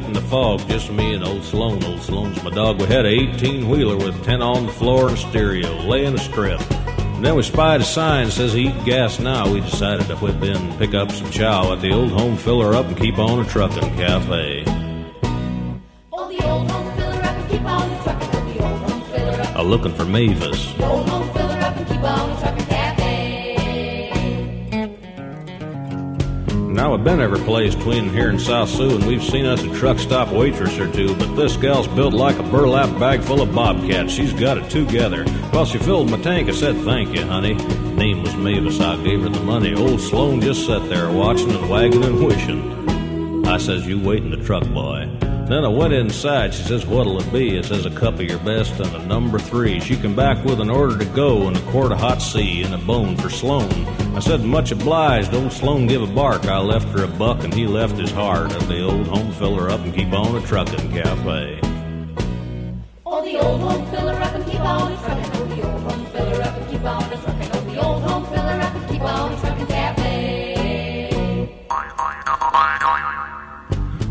cutting the fog, just me and old Sloan. Old Sloan's my dog. We had a 18 wheeler with 10 on the floor and stereo, laying a strip. And then we spied a sign that says eat gas now. We decided to whip in and pick up some chow at the old home filler up and keep on a truckin' cafe. Oh, the old home filler up and keep on trucking. Oh, the old home filler up. A looking for Mavis. Been every place between here and South Sioux, and we've seen us a truck stop waitress or two, but this gal's built like a burlap bag full of bobcats. She's got it together. Well, she filled my tank. I said, thank you, honey. Name was Mavis. I gave her the money. Old Sloan just sat there watching and wagging and wishing. I says, you wait in the truck, boy. Then I went inside. She says, what'll it be? It says a cup of your best and a number three. She come back with an order to go and a quart of hot sea and a bone for Sloan. I said, much obliged. Old Sloan give a bark. I left her a buck and he left his heart at the old home filler up and keep on a truckin' cafe. Oh, the old home filler up and keep on trucking. Oh, the old home filler up and keep on trucking. Oh, the old home filler up and keep on trucking cafe.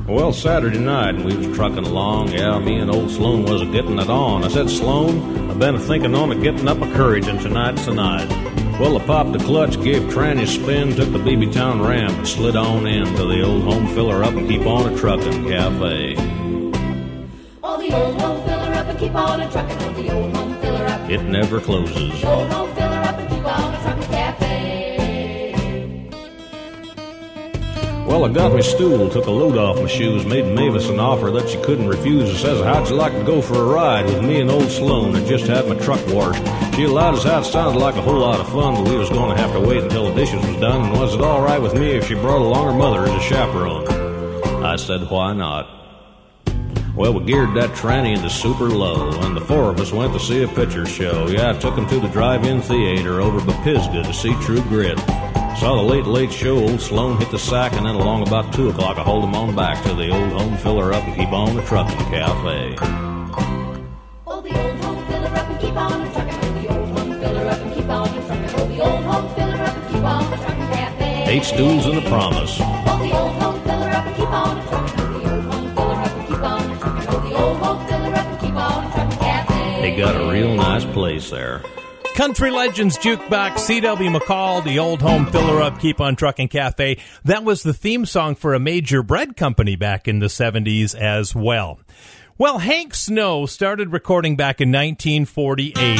Well, Saturday night, and we was trucking along. Yeah, me and old Sloan was a getting it on. I said, Sloan, I've been a thinking on a getting up a courage, and tonight's the night. Well, I popped the clutch, gave Tranny a spin, took the BB Town ramp, and slid on in to the old home filler up and keep on a trucking cafe. Oh, the old home filler up and keep on trucking. Oh, the old home filler up. It never closes. Well, I got my stool, took a load off my shoes, made Mavis an offer that she couldn't refuse. and says, How'd you like to go for a ride with me and old Sloan? I just had my truck washed. She allowed us out. Sounded like a whole lot of fun, but we was going to have to wait until the dishes was done. And was it all right with me if she brought along her mother as a chaperone? I said, Why not? Well, we geared that tranny into super low, and the four of us went to see a picture show. Yeah, I took him to the drive-in theater over by Pisgah to see True Grit. Saw the late, late show, old Sloan hit the sack, and then along about 2 o'clock, I hauled him on back to the old home filler up and keep on the cafe. Oh, the old home filler up and keep on trucking. Oh, the old home filler up and keep on. Oh, the old home filler up and keep on trucking cafe. Eight stools and a promise. Oh, the old home filler up and keep on trucking. Oh, the old home filler up and keep on trucking. Oh, the old home filler up and keep on trucking cafe. They got a real nice place there. Country Legends Jukebox, C.W. McCall, the old home filler up, Keep on Trucking Cafe. That was the theme song for a major bread company back in the 70s as well. Well, Hank Snow started recording back in 1948,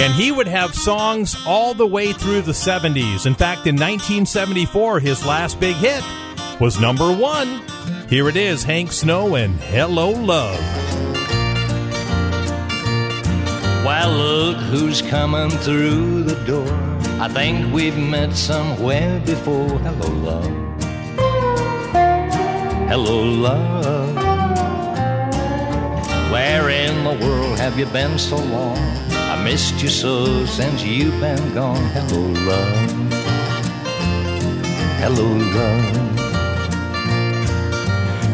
and he would have songs all the way through the 70s. In fact, in 1974, his last big hit was number one. Here it is Hank Snow and Hello Love. Why, look who's coming through the door. I think we've met somewhere before. Hello, love. Hello, love. Where in the world have you been so long? I missed you so since you've been gone. Hello, love. Hello, love.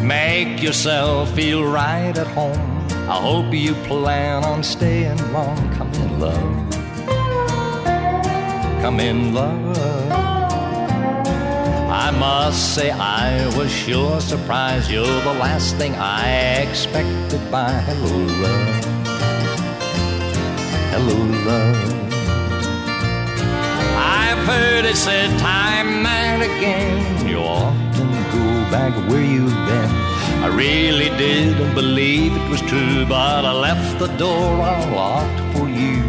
Make yourself feel right at home. I hope you plan on staying long. Come in, love. Come in, love. I must say I was sure surprised. You're the last thing I expected by hello, love. Hello, love. I've heard it said time and again, you often go back where you've been. I really didn't believe it was true, but I left the door unlocked for you.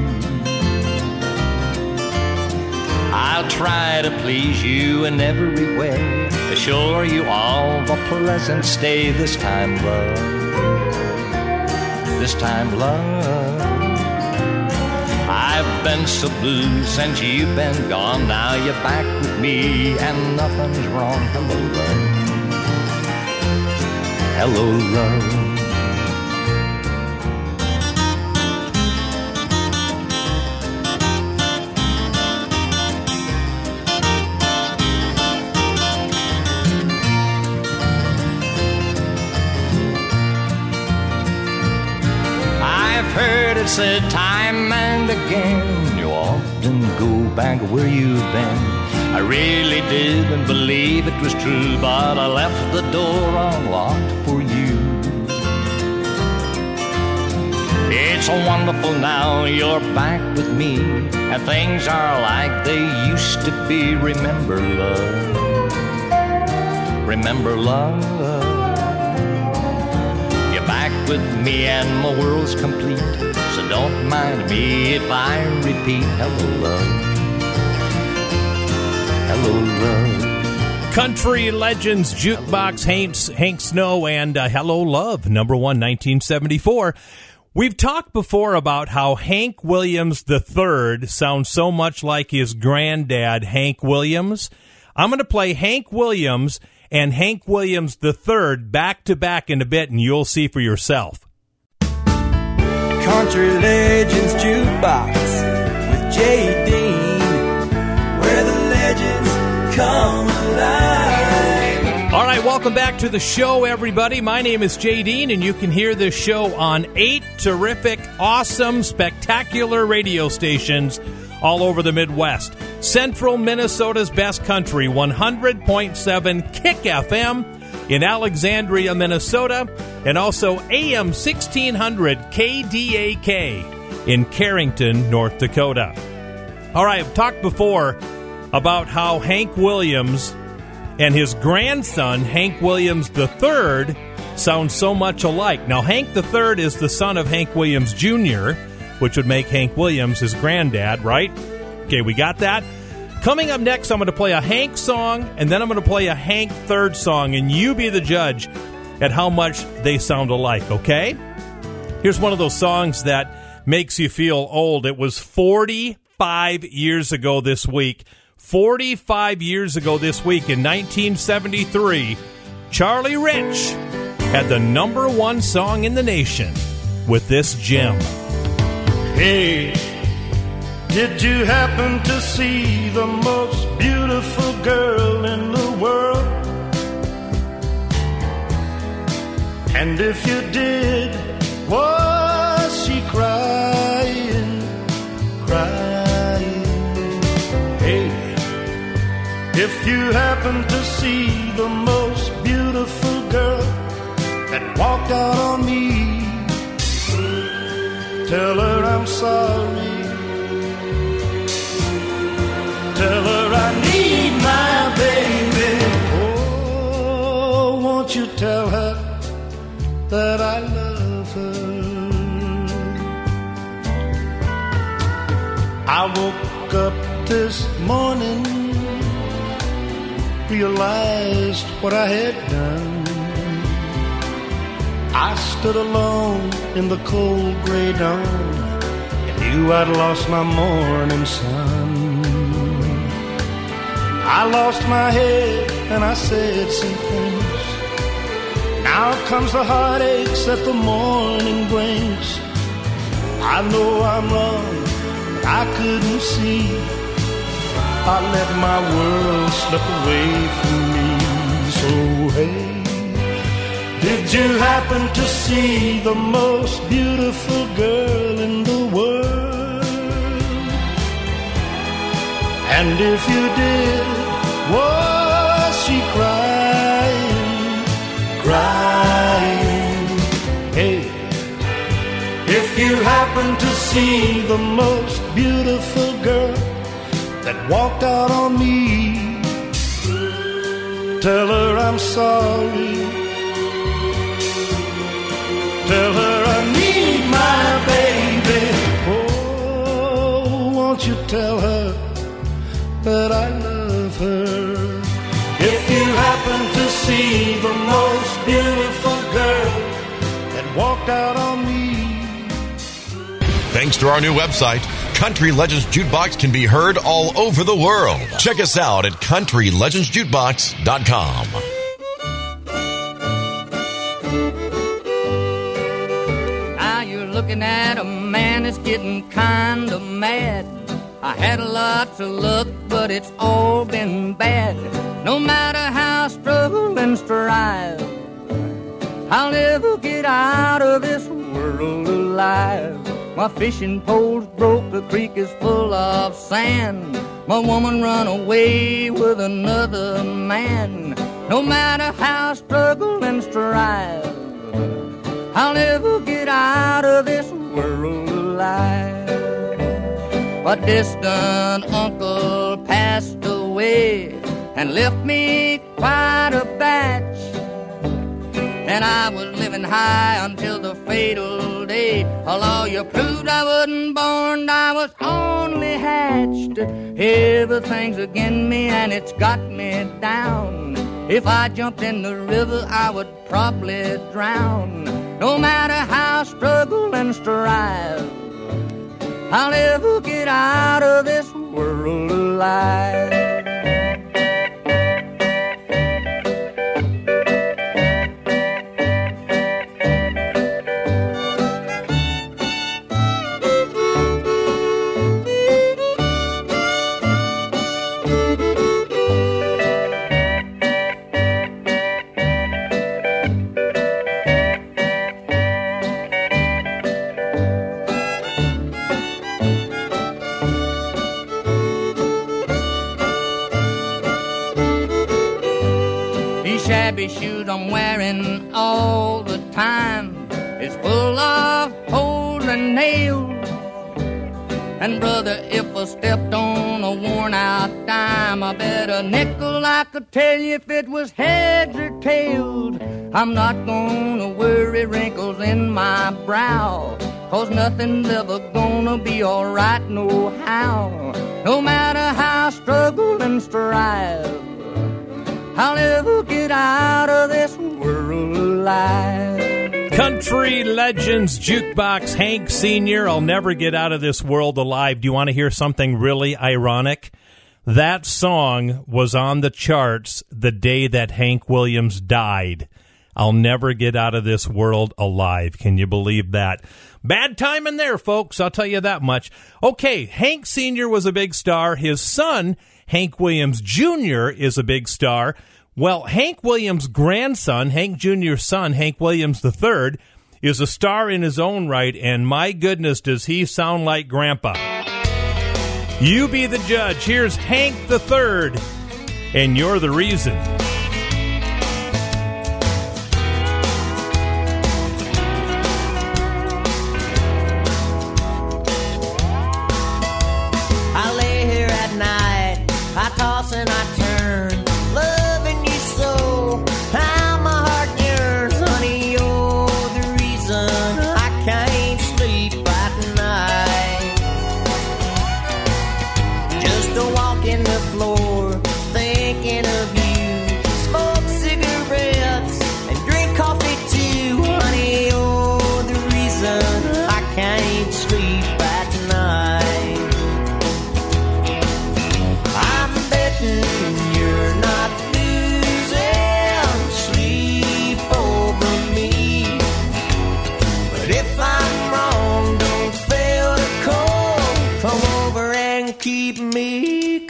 I'll try to please you in every way, assure you all a pleasant stay this time, love. This time, love. I've been so blue since you've been gone. Now you're back with me, and nothing's wrong. Hello, love. Hello, love. I've heard it said time and again, you often go back where you've been. I really didn't believe it was true, but I left the door unlocked for you. It's wonderful now you're back with me, and things are like they used to be. Remember, love. Remember, love. You're back with me, and my world's complete. So don't mind me if I repeat, hello, love. Hello, love. Country Legends Jukebox Hank, Hank Snow and uh, Hello Love, number one, 1974. We've talked before about how Hank Williams III sounds so much like his granddad, Hank Williams. I'm going to play Hank Williams and Hank Williams III back to back in a bit, and you'll see for yourself. Country Legends Jukebox with Jay come alive. All right, welcome back to the show, everybody. My name is Jay Dean, and you can hear this show on eight terrific, awesome, spectacular radio stations all over the Midwest. Central Minnesota's best country, 100.7 KIK FM in Alexandria, Minnesota, and also AM 1600 KDAK in Carrington, North Dakota. All right, I've talked before about how Hank Williams and his grandson, Hank Williams III, sound so much alike. Now, Hank III is the son of Hank Williams Jr., which would make Hank Williams his granddad, right? Okay, we got that. Coming up next, I'm going to play a Hank song, and then I'm going to play a Hank third song, and you be the judge at how much they sound alike, okay? Here's one of those songs that makes you feel old. It was 45 years ago this week. 45 years ago this week in 1973, Charlie Rich had the number one song in the nation with this gem. Hey, did you happen to see the most beautiful girl in the world? And if you did, was she crying, if you happen to see the most beautiful girl that walked out on me, tell her I'm sorry. Tell her I need my baby. Oh, won't you tell her that I love her? I woke up this morning, realized what I had done. I stood alone in the cold gray dawn and knew I'd lost my morning sun. I lost my head and I said some things. Now comes the heartaches that the morning brings. I know I'm wrong, but I couldn't see. I let my world slip away from me. So hey, did you happen to see the most beautiful girl in the world? And if you did, was she crying, crying? Hey, if you happen to see the most beautiful girl that walked out on me. Tell her I'm sorry. Tell her I need my baby. Oh, won't you tell her that I love her? If you happen to see the most beautiful girl that walked out on me. Thanks to our new website, Country Legends Jukebox can be heard all over the world. Check us out at countrylegendsjukebox.com. Now ah, you're looking at a man that's getting kinda mad. I had lots of luck, but it's all been bad. No matter how I struggle and strive, I'll never get out of this world alive. My fishing pole's broke, the creek is full of sand. My woman run away with another man. No matter how I struggle and strive, I'll never get out of this world alive. A distant uncle passed away and left me quite a batch. And I was living high until the fatal day. A lawyer proved I wasn't born, I was only hatched. Everything's against me and it's got me down. If I jumped in the river, I would probably drown. No matter how I struggle and strive, I'll never get out of this world alive. Shoes I'm wearing all the time is full of holes and nails. And brother, if I stepped on a worn out dime, I bet a nickel I could tell you if it was heads or tails. I'm not gonna worry wrinkles in my brow, cause nothing's ever gonna be alright no how. No matter how I struggle and strive. I'll never get out of this world alive. Country Legends Jukebox Hank Sr. I'll never get out of this world alive. Do you want to hear something really ironic? That song was on the charts the day that Hank Williams died. I'll never get out of this world alive. Can you believe that? Bad timing there, folks. I'll tell you that much. Okay, Hank Sr. was a big star. His son, Hank Williams Jr., is a big star. Well, Hank Williams' grandson, Hank Jr.'s son, Hank Williams III, is a star in his own right, and my goodness, does he sound like Grandpa. You be the judge. Here's Hank III, and you're the reason.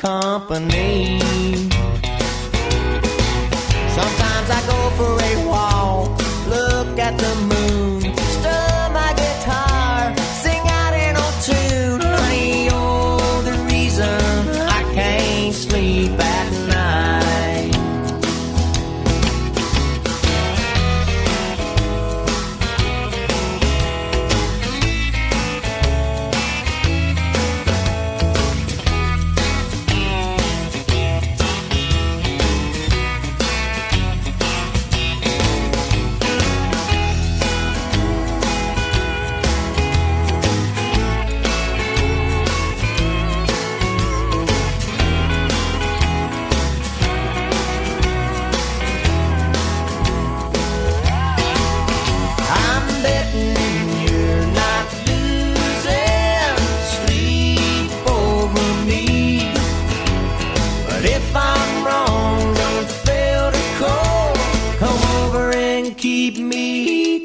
Company.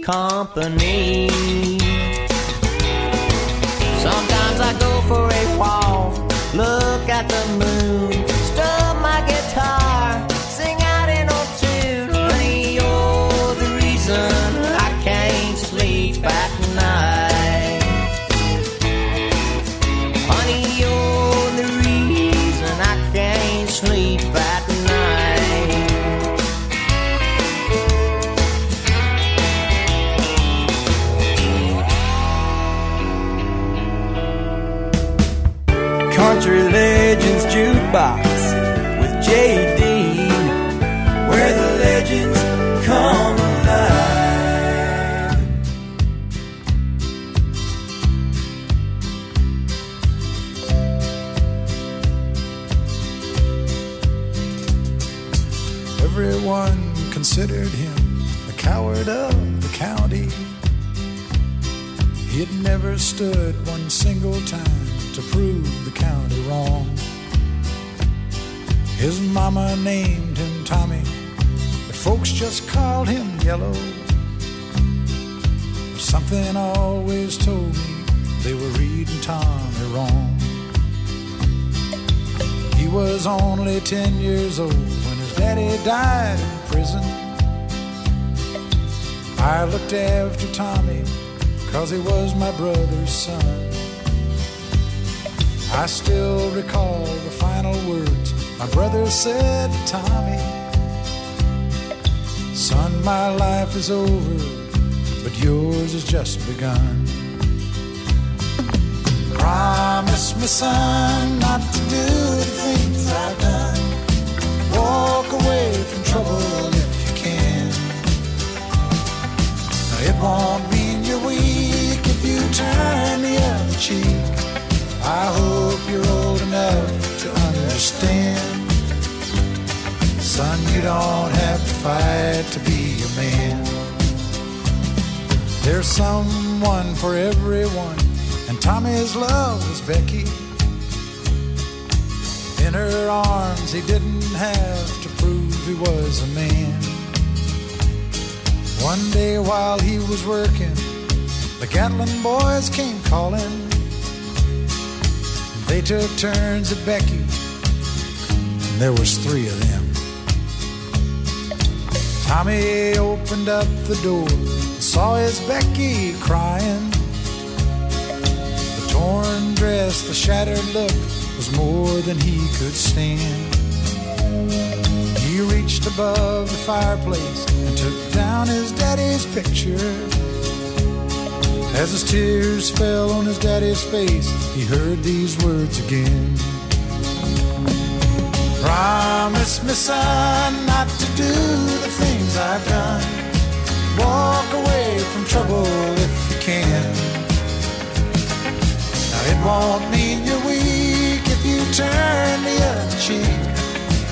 Company. Sometimes I go for a walk, look at the moon, stood one single time to prove the county wrong. His mama named him Tommy, but folks just called him Yellow. Something always told me they were reading Tommy wrong. He was only 10 years old when his daddy died in prison. I looked after Tommy cause he was my brother's son. I still recall the final words my brother said to Tommy Son, my life is over, but yours has just begun. Promise me, son, not to do the things I've done. Walk away from trouble if you can. It won't if you turn the other cheek. I hope you're old enough to understand. Son, you don't have to fight to be a man. There's someone for everyone, and Tommy's love was Becky. In her arms, he didn't have to prove he was a man. One day while he was working, the Gatlin boys came calling. They took turns at Becky, and there was three of them. Tommy opened up the door, and saw his Becky crying. The torn dress, the shattered look was more than he could stand. He reached above the fireplace and took down his daddy's picture. As his tears fell on his daddy's face, he heard these words again. Promise me, son, not to do the things I've done. Walk away from trouble if you can. Now, it won't mean you're weak if you turn the other cheek.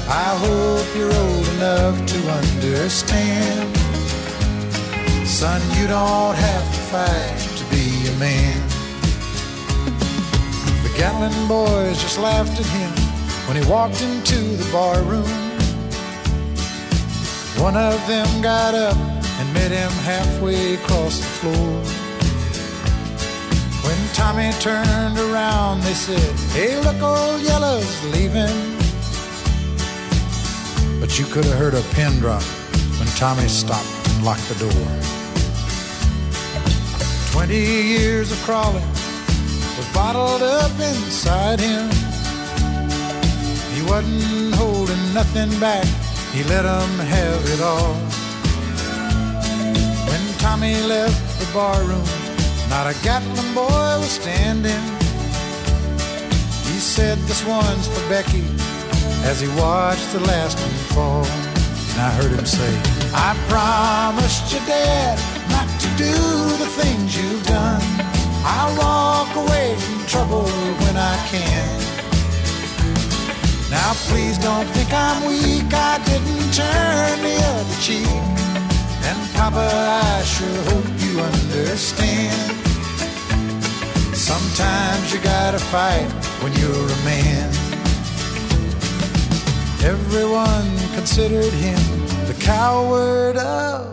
I hope you're old enough to understand. Son, you don't have to fight man. The Gatlin boys just laughed at him when he walked into the bar room. One of them got up and met him halfway across the floor. When Tommy turned around, they said, Hey, look, old Yellow's leaving. But you could have heard a pin drop when Tommy stopped and locked the door. Twenty years of crawling was bottled up inside him. He wasn't holding nothing back, he let let 'em have it all. When Tommy left the barroom, not a Gatlin boy was standing. He said, This one's for Becky, as he watched the last one fall. And I heard him say, I promised your dad do the things you've done. I'll walk away from trouble when I can. Now please don't think I'm weak. I didn't turn the other cheek. And Papa, I sure hope you understand. Sometimes you gotta fight when you're a man. Everyone considered him the coward of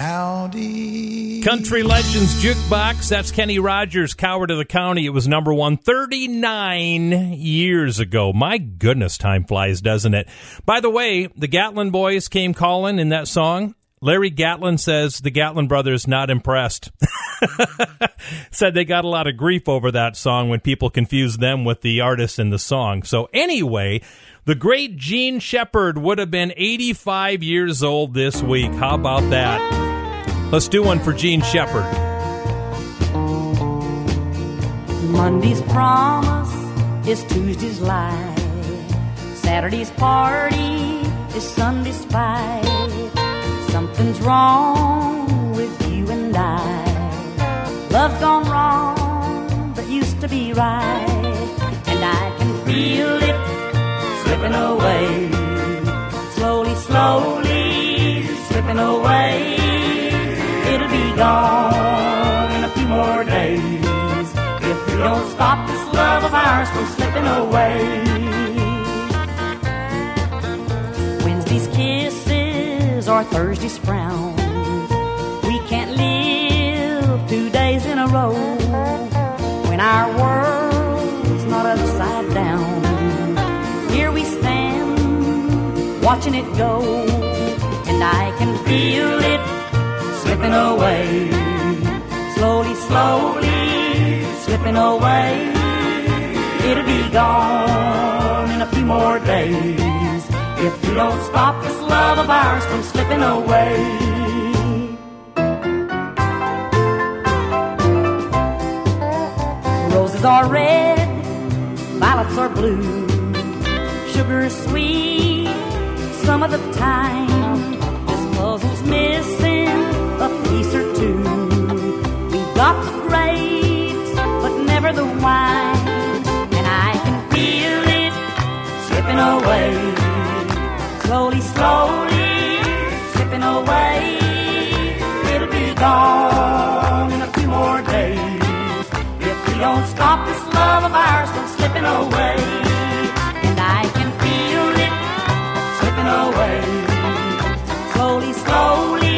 county. Country Legends Jukebox. That's Kenny Rogers, Coward of the County. It was number one 39 years ago. My goodness, time flies, doesn't it? By the way, the Gatlin boys came calling in that song. Larry Gatlin says the Gatlin brothers not impressed. Said they got a lot of grief over that song when people confused them with the artist in the song. So anyway, the great Jean Shepard would have been 85 years old this week. How about that? Let's do one for Jean Shepard. Monday's promise is Tuesday's lie. Saturday's party is Sunday's fight. Something's wrong with you and I. Love's gone wrong, but used to be right. And I can feel it slipping away. Slowly, slowly slipping away. Gone in a few more days. If we don't stop this love of ours from slipping away. Wednesday's kisses or Thursday's frowns. We can't live two days in a row when our world's not upside down. Here we stand, watching it go, and I can feel it slipping away. Slowly, slowly slipping away. It'll be gone in a few more days if we don't stop this love of ours from slipping away. Roses are red, violets are blue, sugar is sweet some of the time. Away slowly, slowly slipping away. It'll be gone in a few more days if we don't stop this love of ours from slipping away. And I can feel it slipping away, slowly, slowly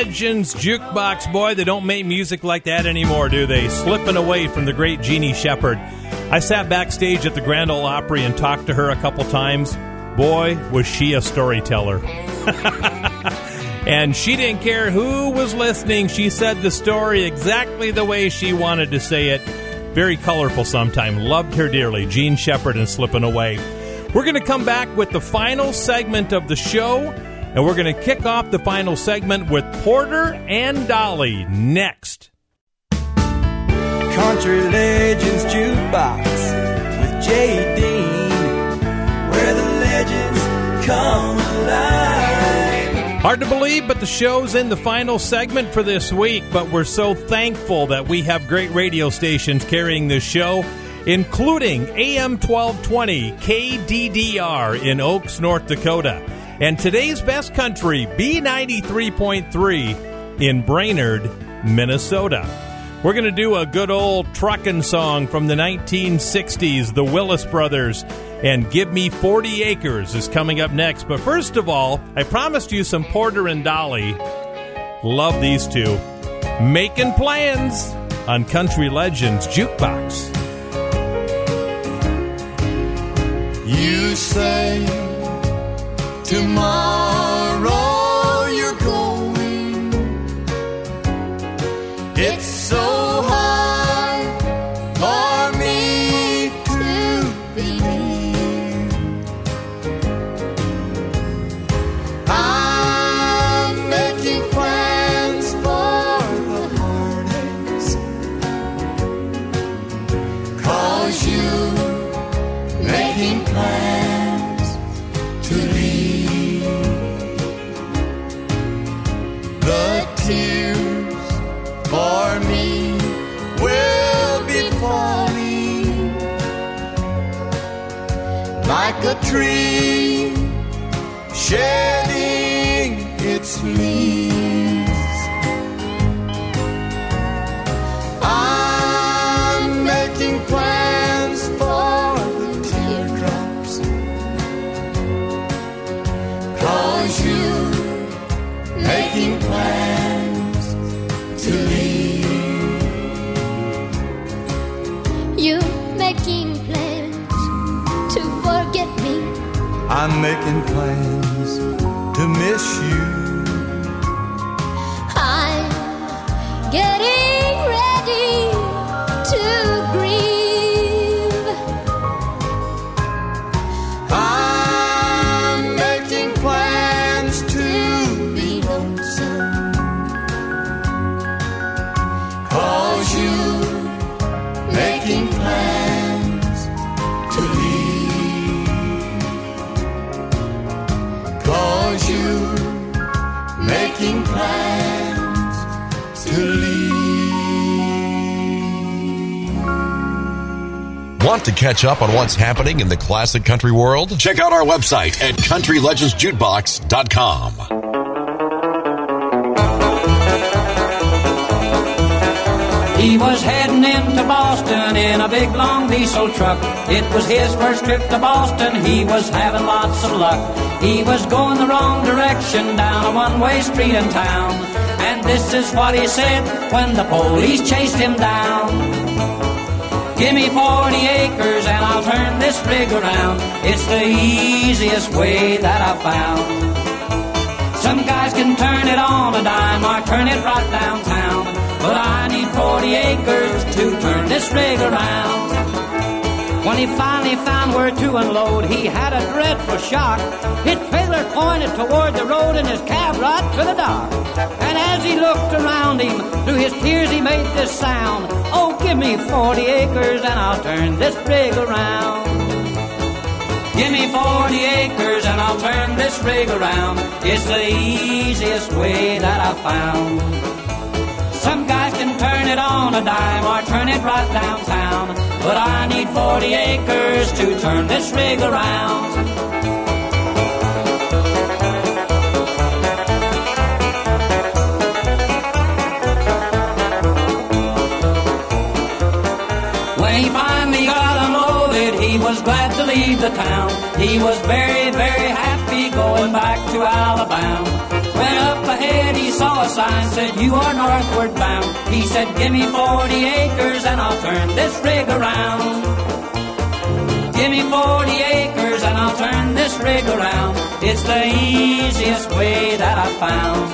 Legends Jukebox. Boy, they don't make music like that anymore, do they? Slipping away from the great Jeannie Shepard. I sat backstage at the Grand Ole Opry and talked to her a couple times. Boy, was she a storyteller. and she didn't care who was listening. She said the story exactly the way she wanted to say it. Very colorful sometime. Loved her dearly. Jean Shepard and Slipping Away. We're going to come back with the final segment of the show, and we're going to kick off the final segment with Porter and Dolly next. Country Legends Jukebox with Dean, where the legends come alive. Hard to believe, but the show's in the final segment for this week. But we're so thankful that we have great radio stations carrying this show, including AM 1220 KDDR in Oakes, North Dakota, and today's best country B93.3 in Brainerd, Minnesota. We're going to do a good old truckin' song from the 1960s, the Willis Brothers, and Give Me 40 Acres is coming up next. But first of all, I promised you some Porter and Dolly. Love these two. Making plans on Country Legends Jukebox. You say tomorrow you're going. It's so catch up on what's happening in the classic country world? Check out our website at countrylegendsjukebox.com. He was heading into Boston in a big long diesel truck. It was his first trip to Boston. He was having lots of luck. He was going the wrong direction down a one-way street in town. And this is what he said when the police chased him down. Give me 40 acres and I'll turn this rig around. It's the easiest way that I've found. Some guys can turn it on a dime or turn it right downtown. But I need 40 acres to turn this rig around. When he finally found where to unload, he had a dreadful shock. His trailer pointed toward the road and his cab right to the dock. And as he looked around him, through his tears he made this sound. Give me 40 acres and I'll turn this rig around. Give me 40 acres and I'll turn this rig around. It's the easiest way that I've found. Some guys can turn it on a dime or turn it right downtown. But I need 40 acres to turn this rig around. The town. He was very, very happy going back to Alabama. When up ahead he saw a sign said, You are northward bound. He said, Give me 40 acres and I'll turn this rig around. Give me 40 acres and I'll turn this rig around. It's the easiest way that I've found.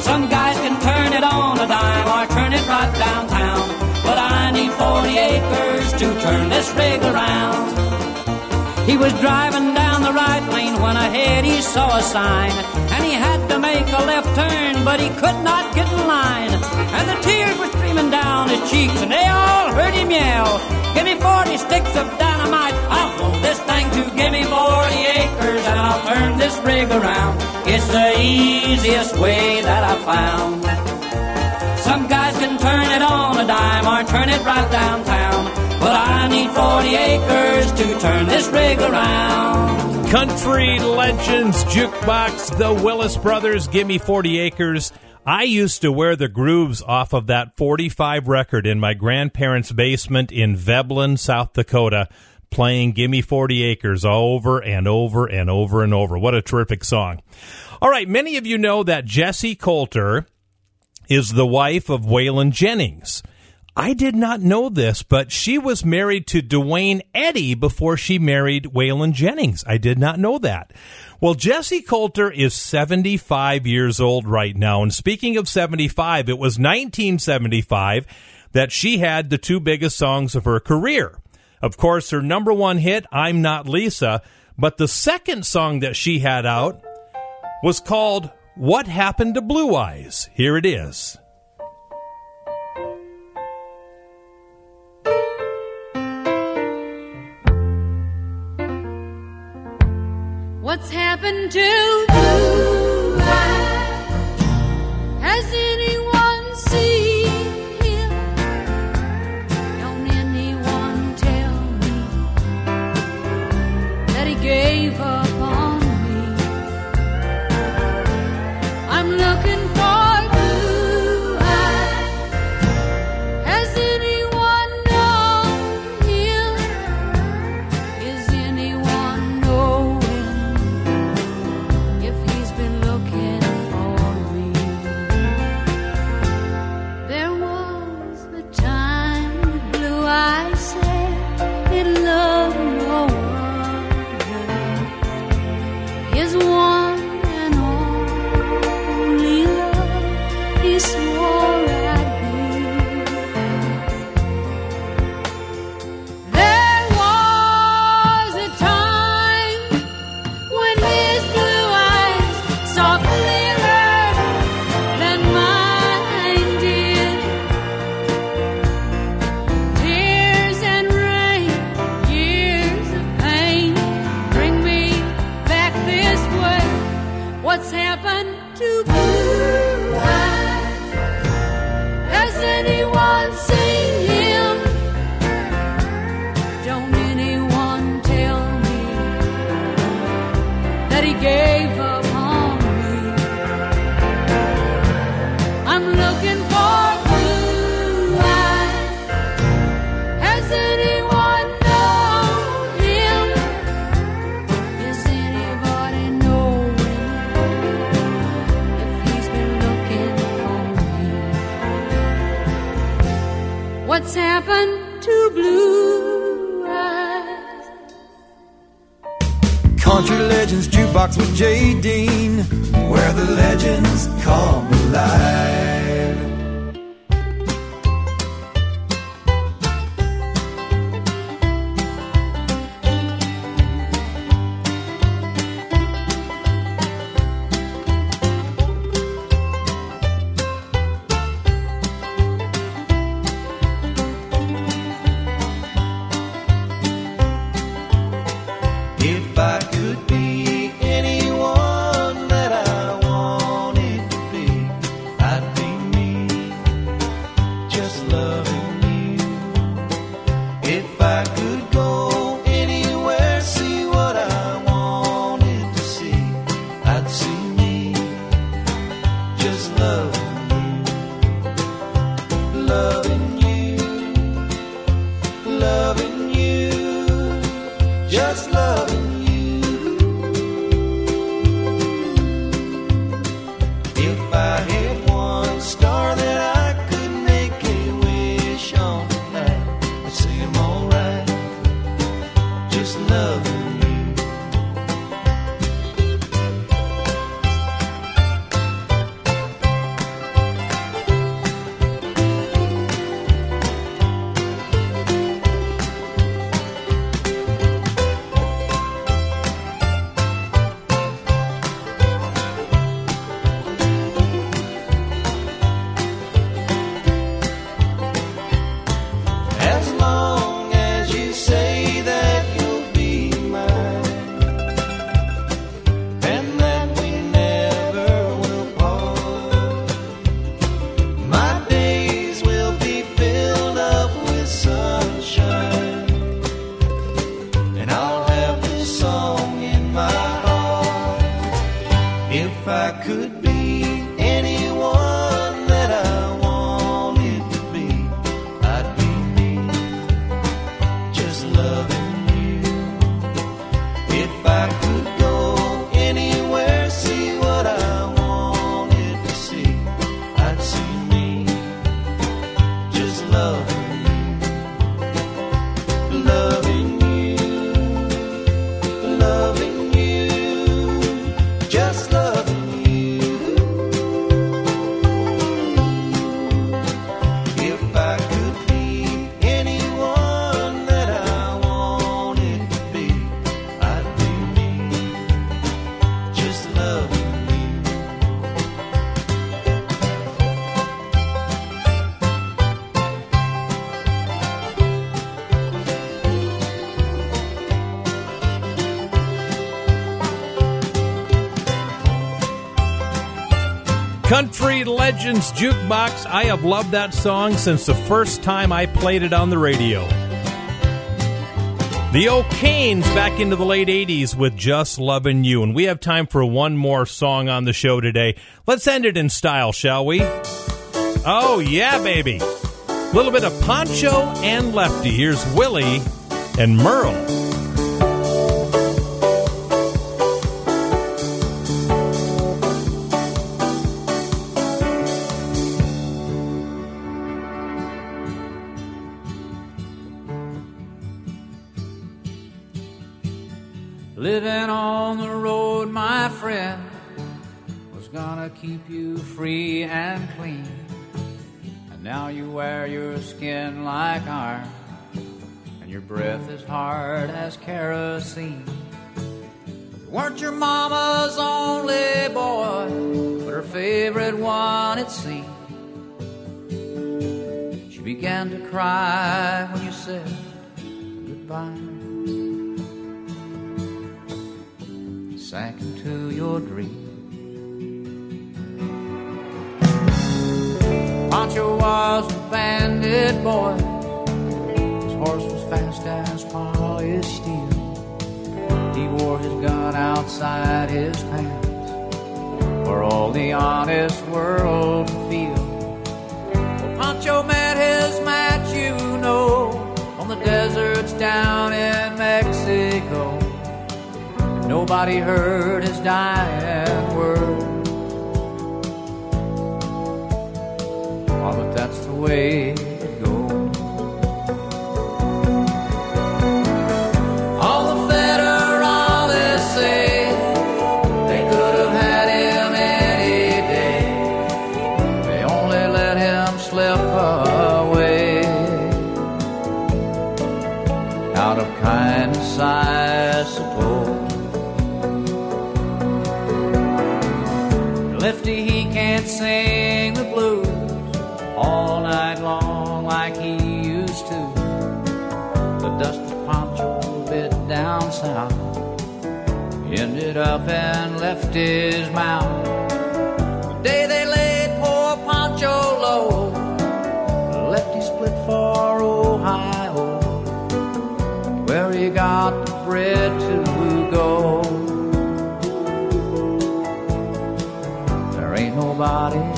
Some guys can turn it on a dime or turn it right downtown. But I need 40 acres to turn this rig around. He was driving down the right lane when ahead he saw a sign. And he had to make a left turn, but he could not get in line. And the tears were streaming down his cheeks, and they all heard him yell, Give me 40 sticks of dynamite. I'll blow this thing to give me 40 acres, and I'll turn this rig around. It's the easiest way that I found. Some guys can turn it on a dime or turn it right downtown. But I need 40 acres to turn this rig around. Country Legends Jukebox, the Willis Brothers, Give Me 40 Acres. I used to wear the grooves off of that 45 record in my grandparents' basement in Veblen, South Dakota, playing Gimme 40 Acres over and over and over and over. What a terrific song. All right, many of you know that Jessi Colter is the wife of Waylon Jennings. I did not know this, but she was married to Duane Eddy before she married Waylon Jennings. I did not know that. Well, Jessi Colter is 75 years old right now. And speaking of 75, it was 1975 that she had the two biggest songs of her career. Of course, her number one hit, I'm Not Lisa, but the second song that she had out was called What Happened to Blue Eyes? Here it is. What's happened to Blue Country Legends Jukebox. I have loved that song since the first time I played it on the radio. The O'Kanes back into the late 80s with Just Loving You. And we have time for one more song on the show today. Let's end it in style, shall we? Oh, yeah, baby. A little bit of Pancho and Lefty. Here's Willie and Merle. hard as kerosene. You weren't your mama's only boy, but her favorite one, it seemed. She began to cry when you said goodbye. Sank into your dream. Pancho was a bandit boy wore his gun outside his pants for all the honest world to feel. Well, Pancho met his match, you know, on the deserts down in Mexico. Nobody heard his dying word. Oh, but that's the way Lefty, he can't sing the blues all night long like he used to. The dusty Pancho bit down south ended up and left his mouth. The day they laid poor Pancho low, Lefty split for Ohio, where he got the bread to nobody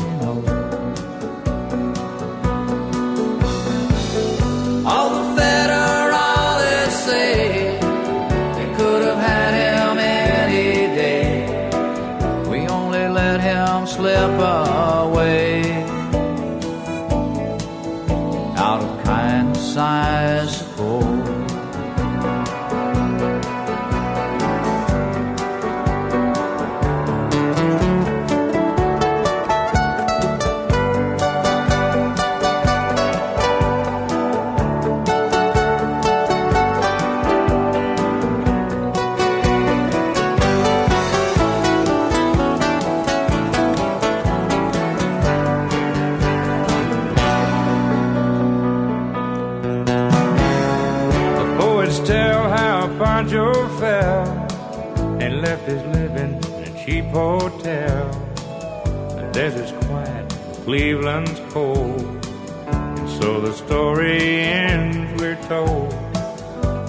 Cleveland's cold. And so the story ends, we're told.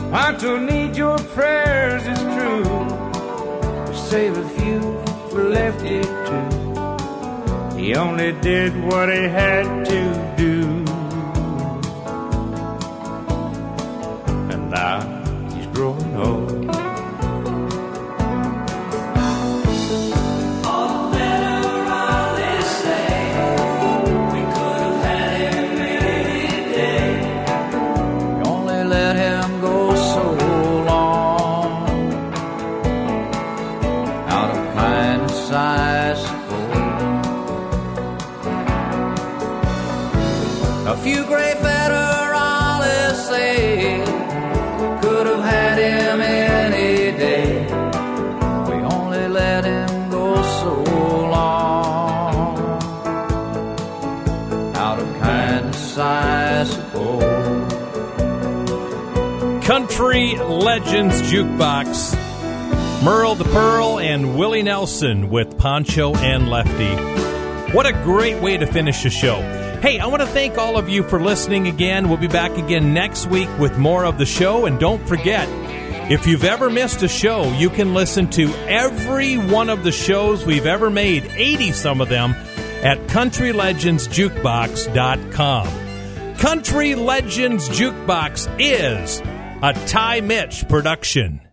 Pancho need your prayers, it's true. Save a few for Lefty too. He only did what he had Country Legends Jukebox. Merle the Pearl and Willie Nelson with Pancho and Lefty. What a great way to finish the show. Hey, I want to thank all of you for listening again. We'll be back again next week with more of the show. And don't forget, if you've ever missed a show, you can listen to every one of the shows we've ever made, 80 some of them, at countrylegendsjukebox.com. Country Legends Jukebox is a Ty Mitch production.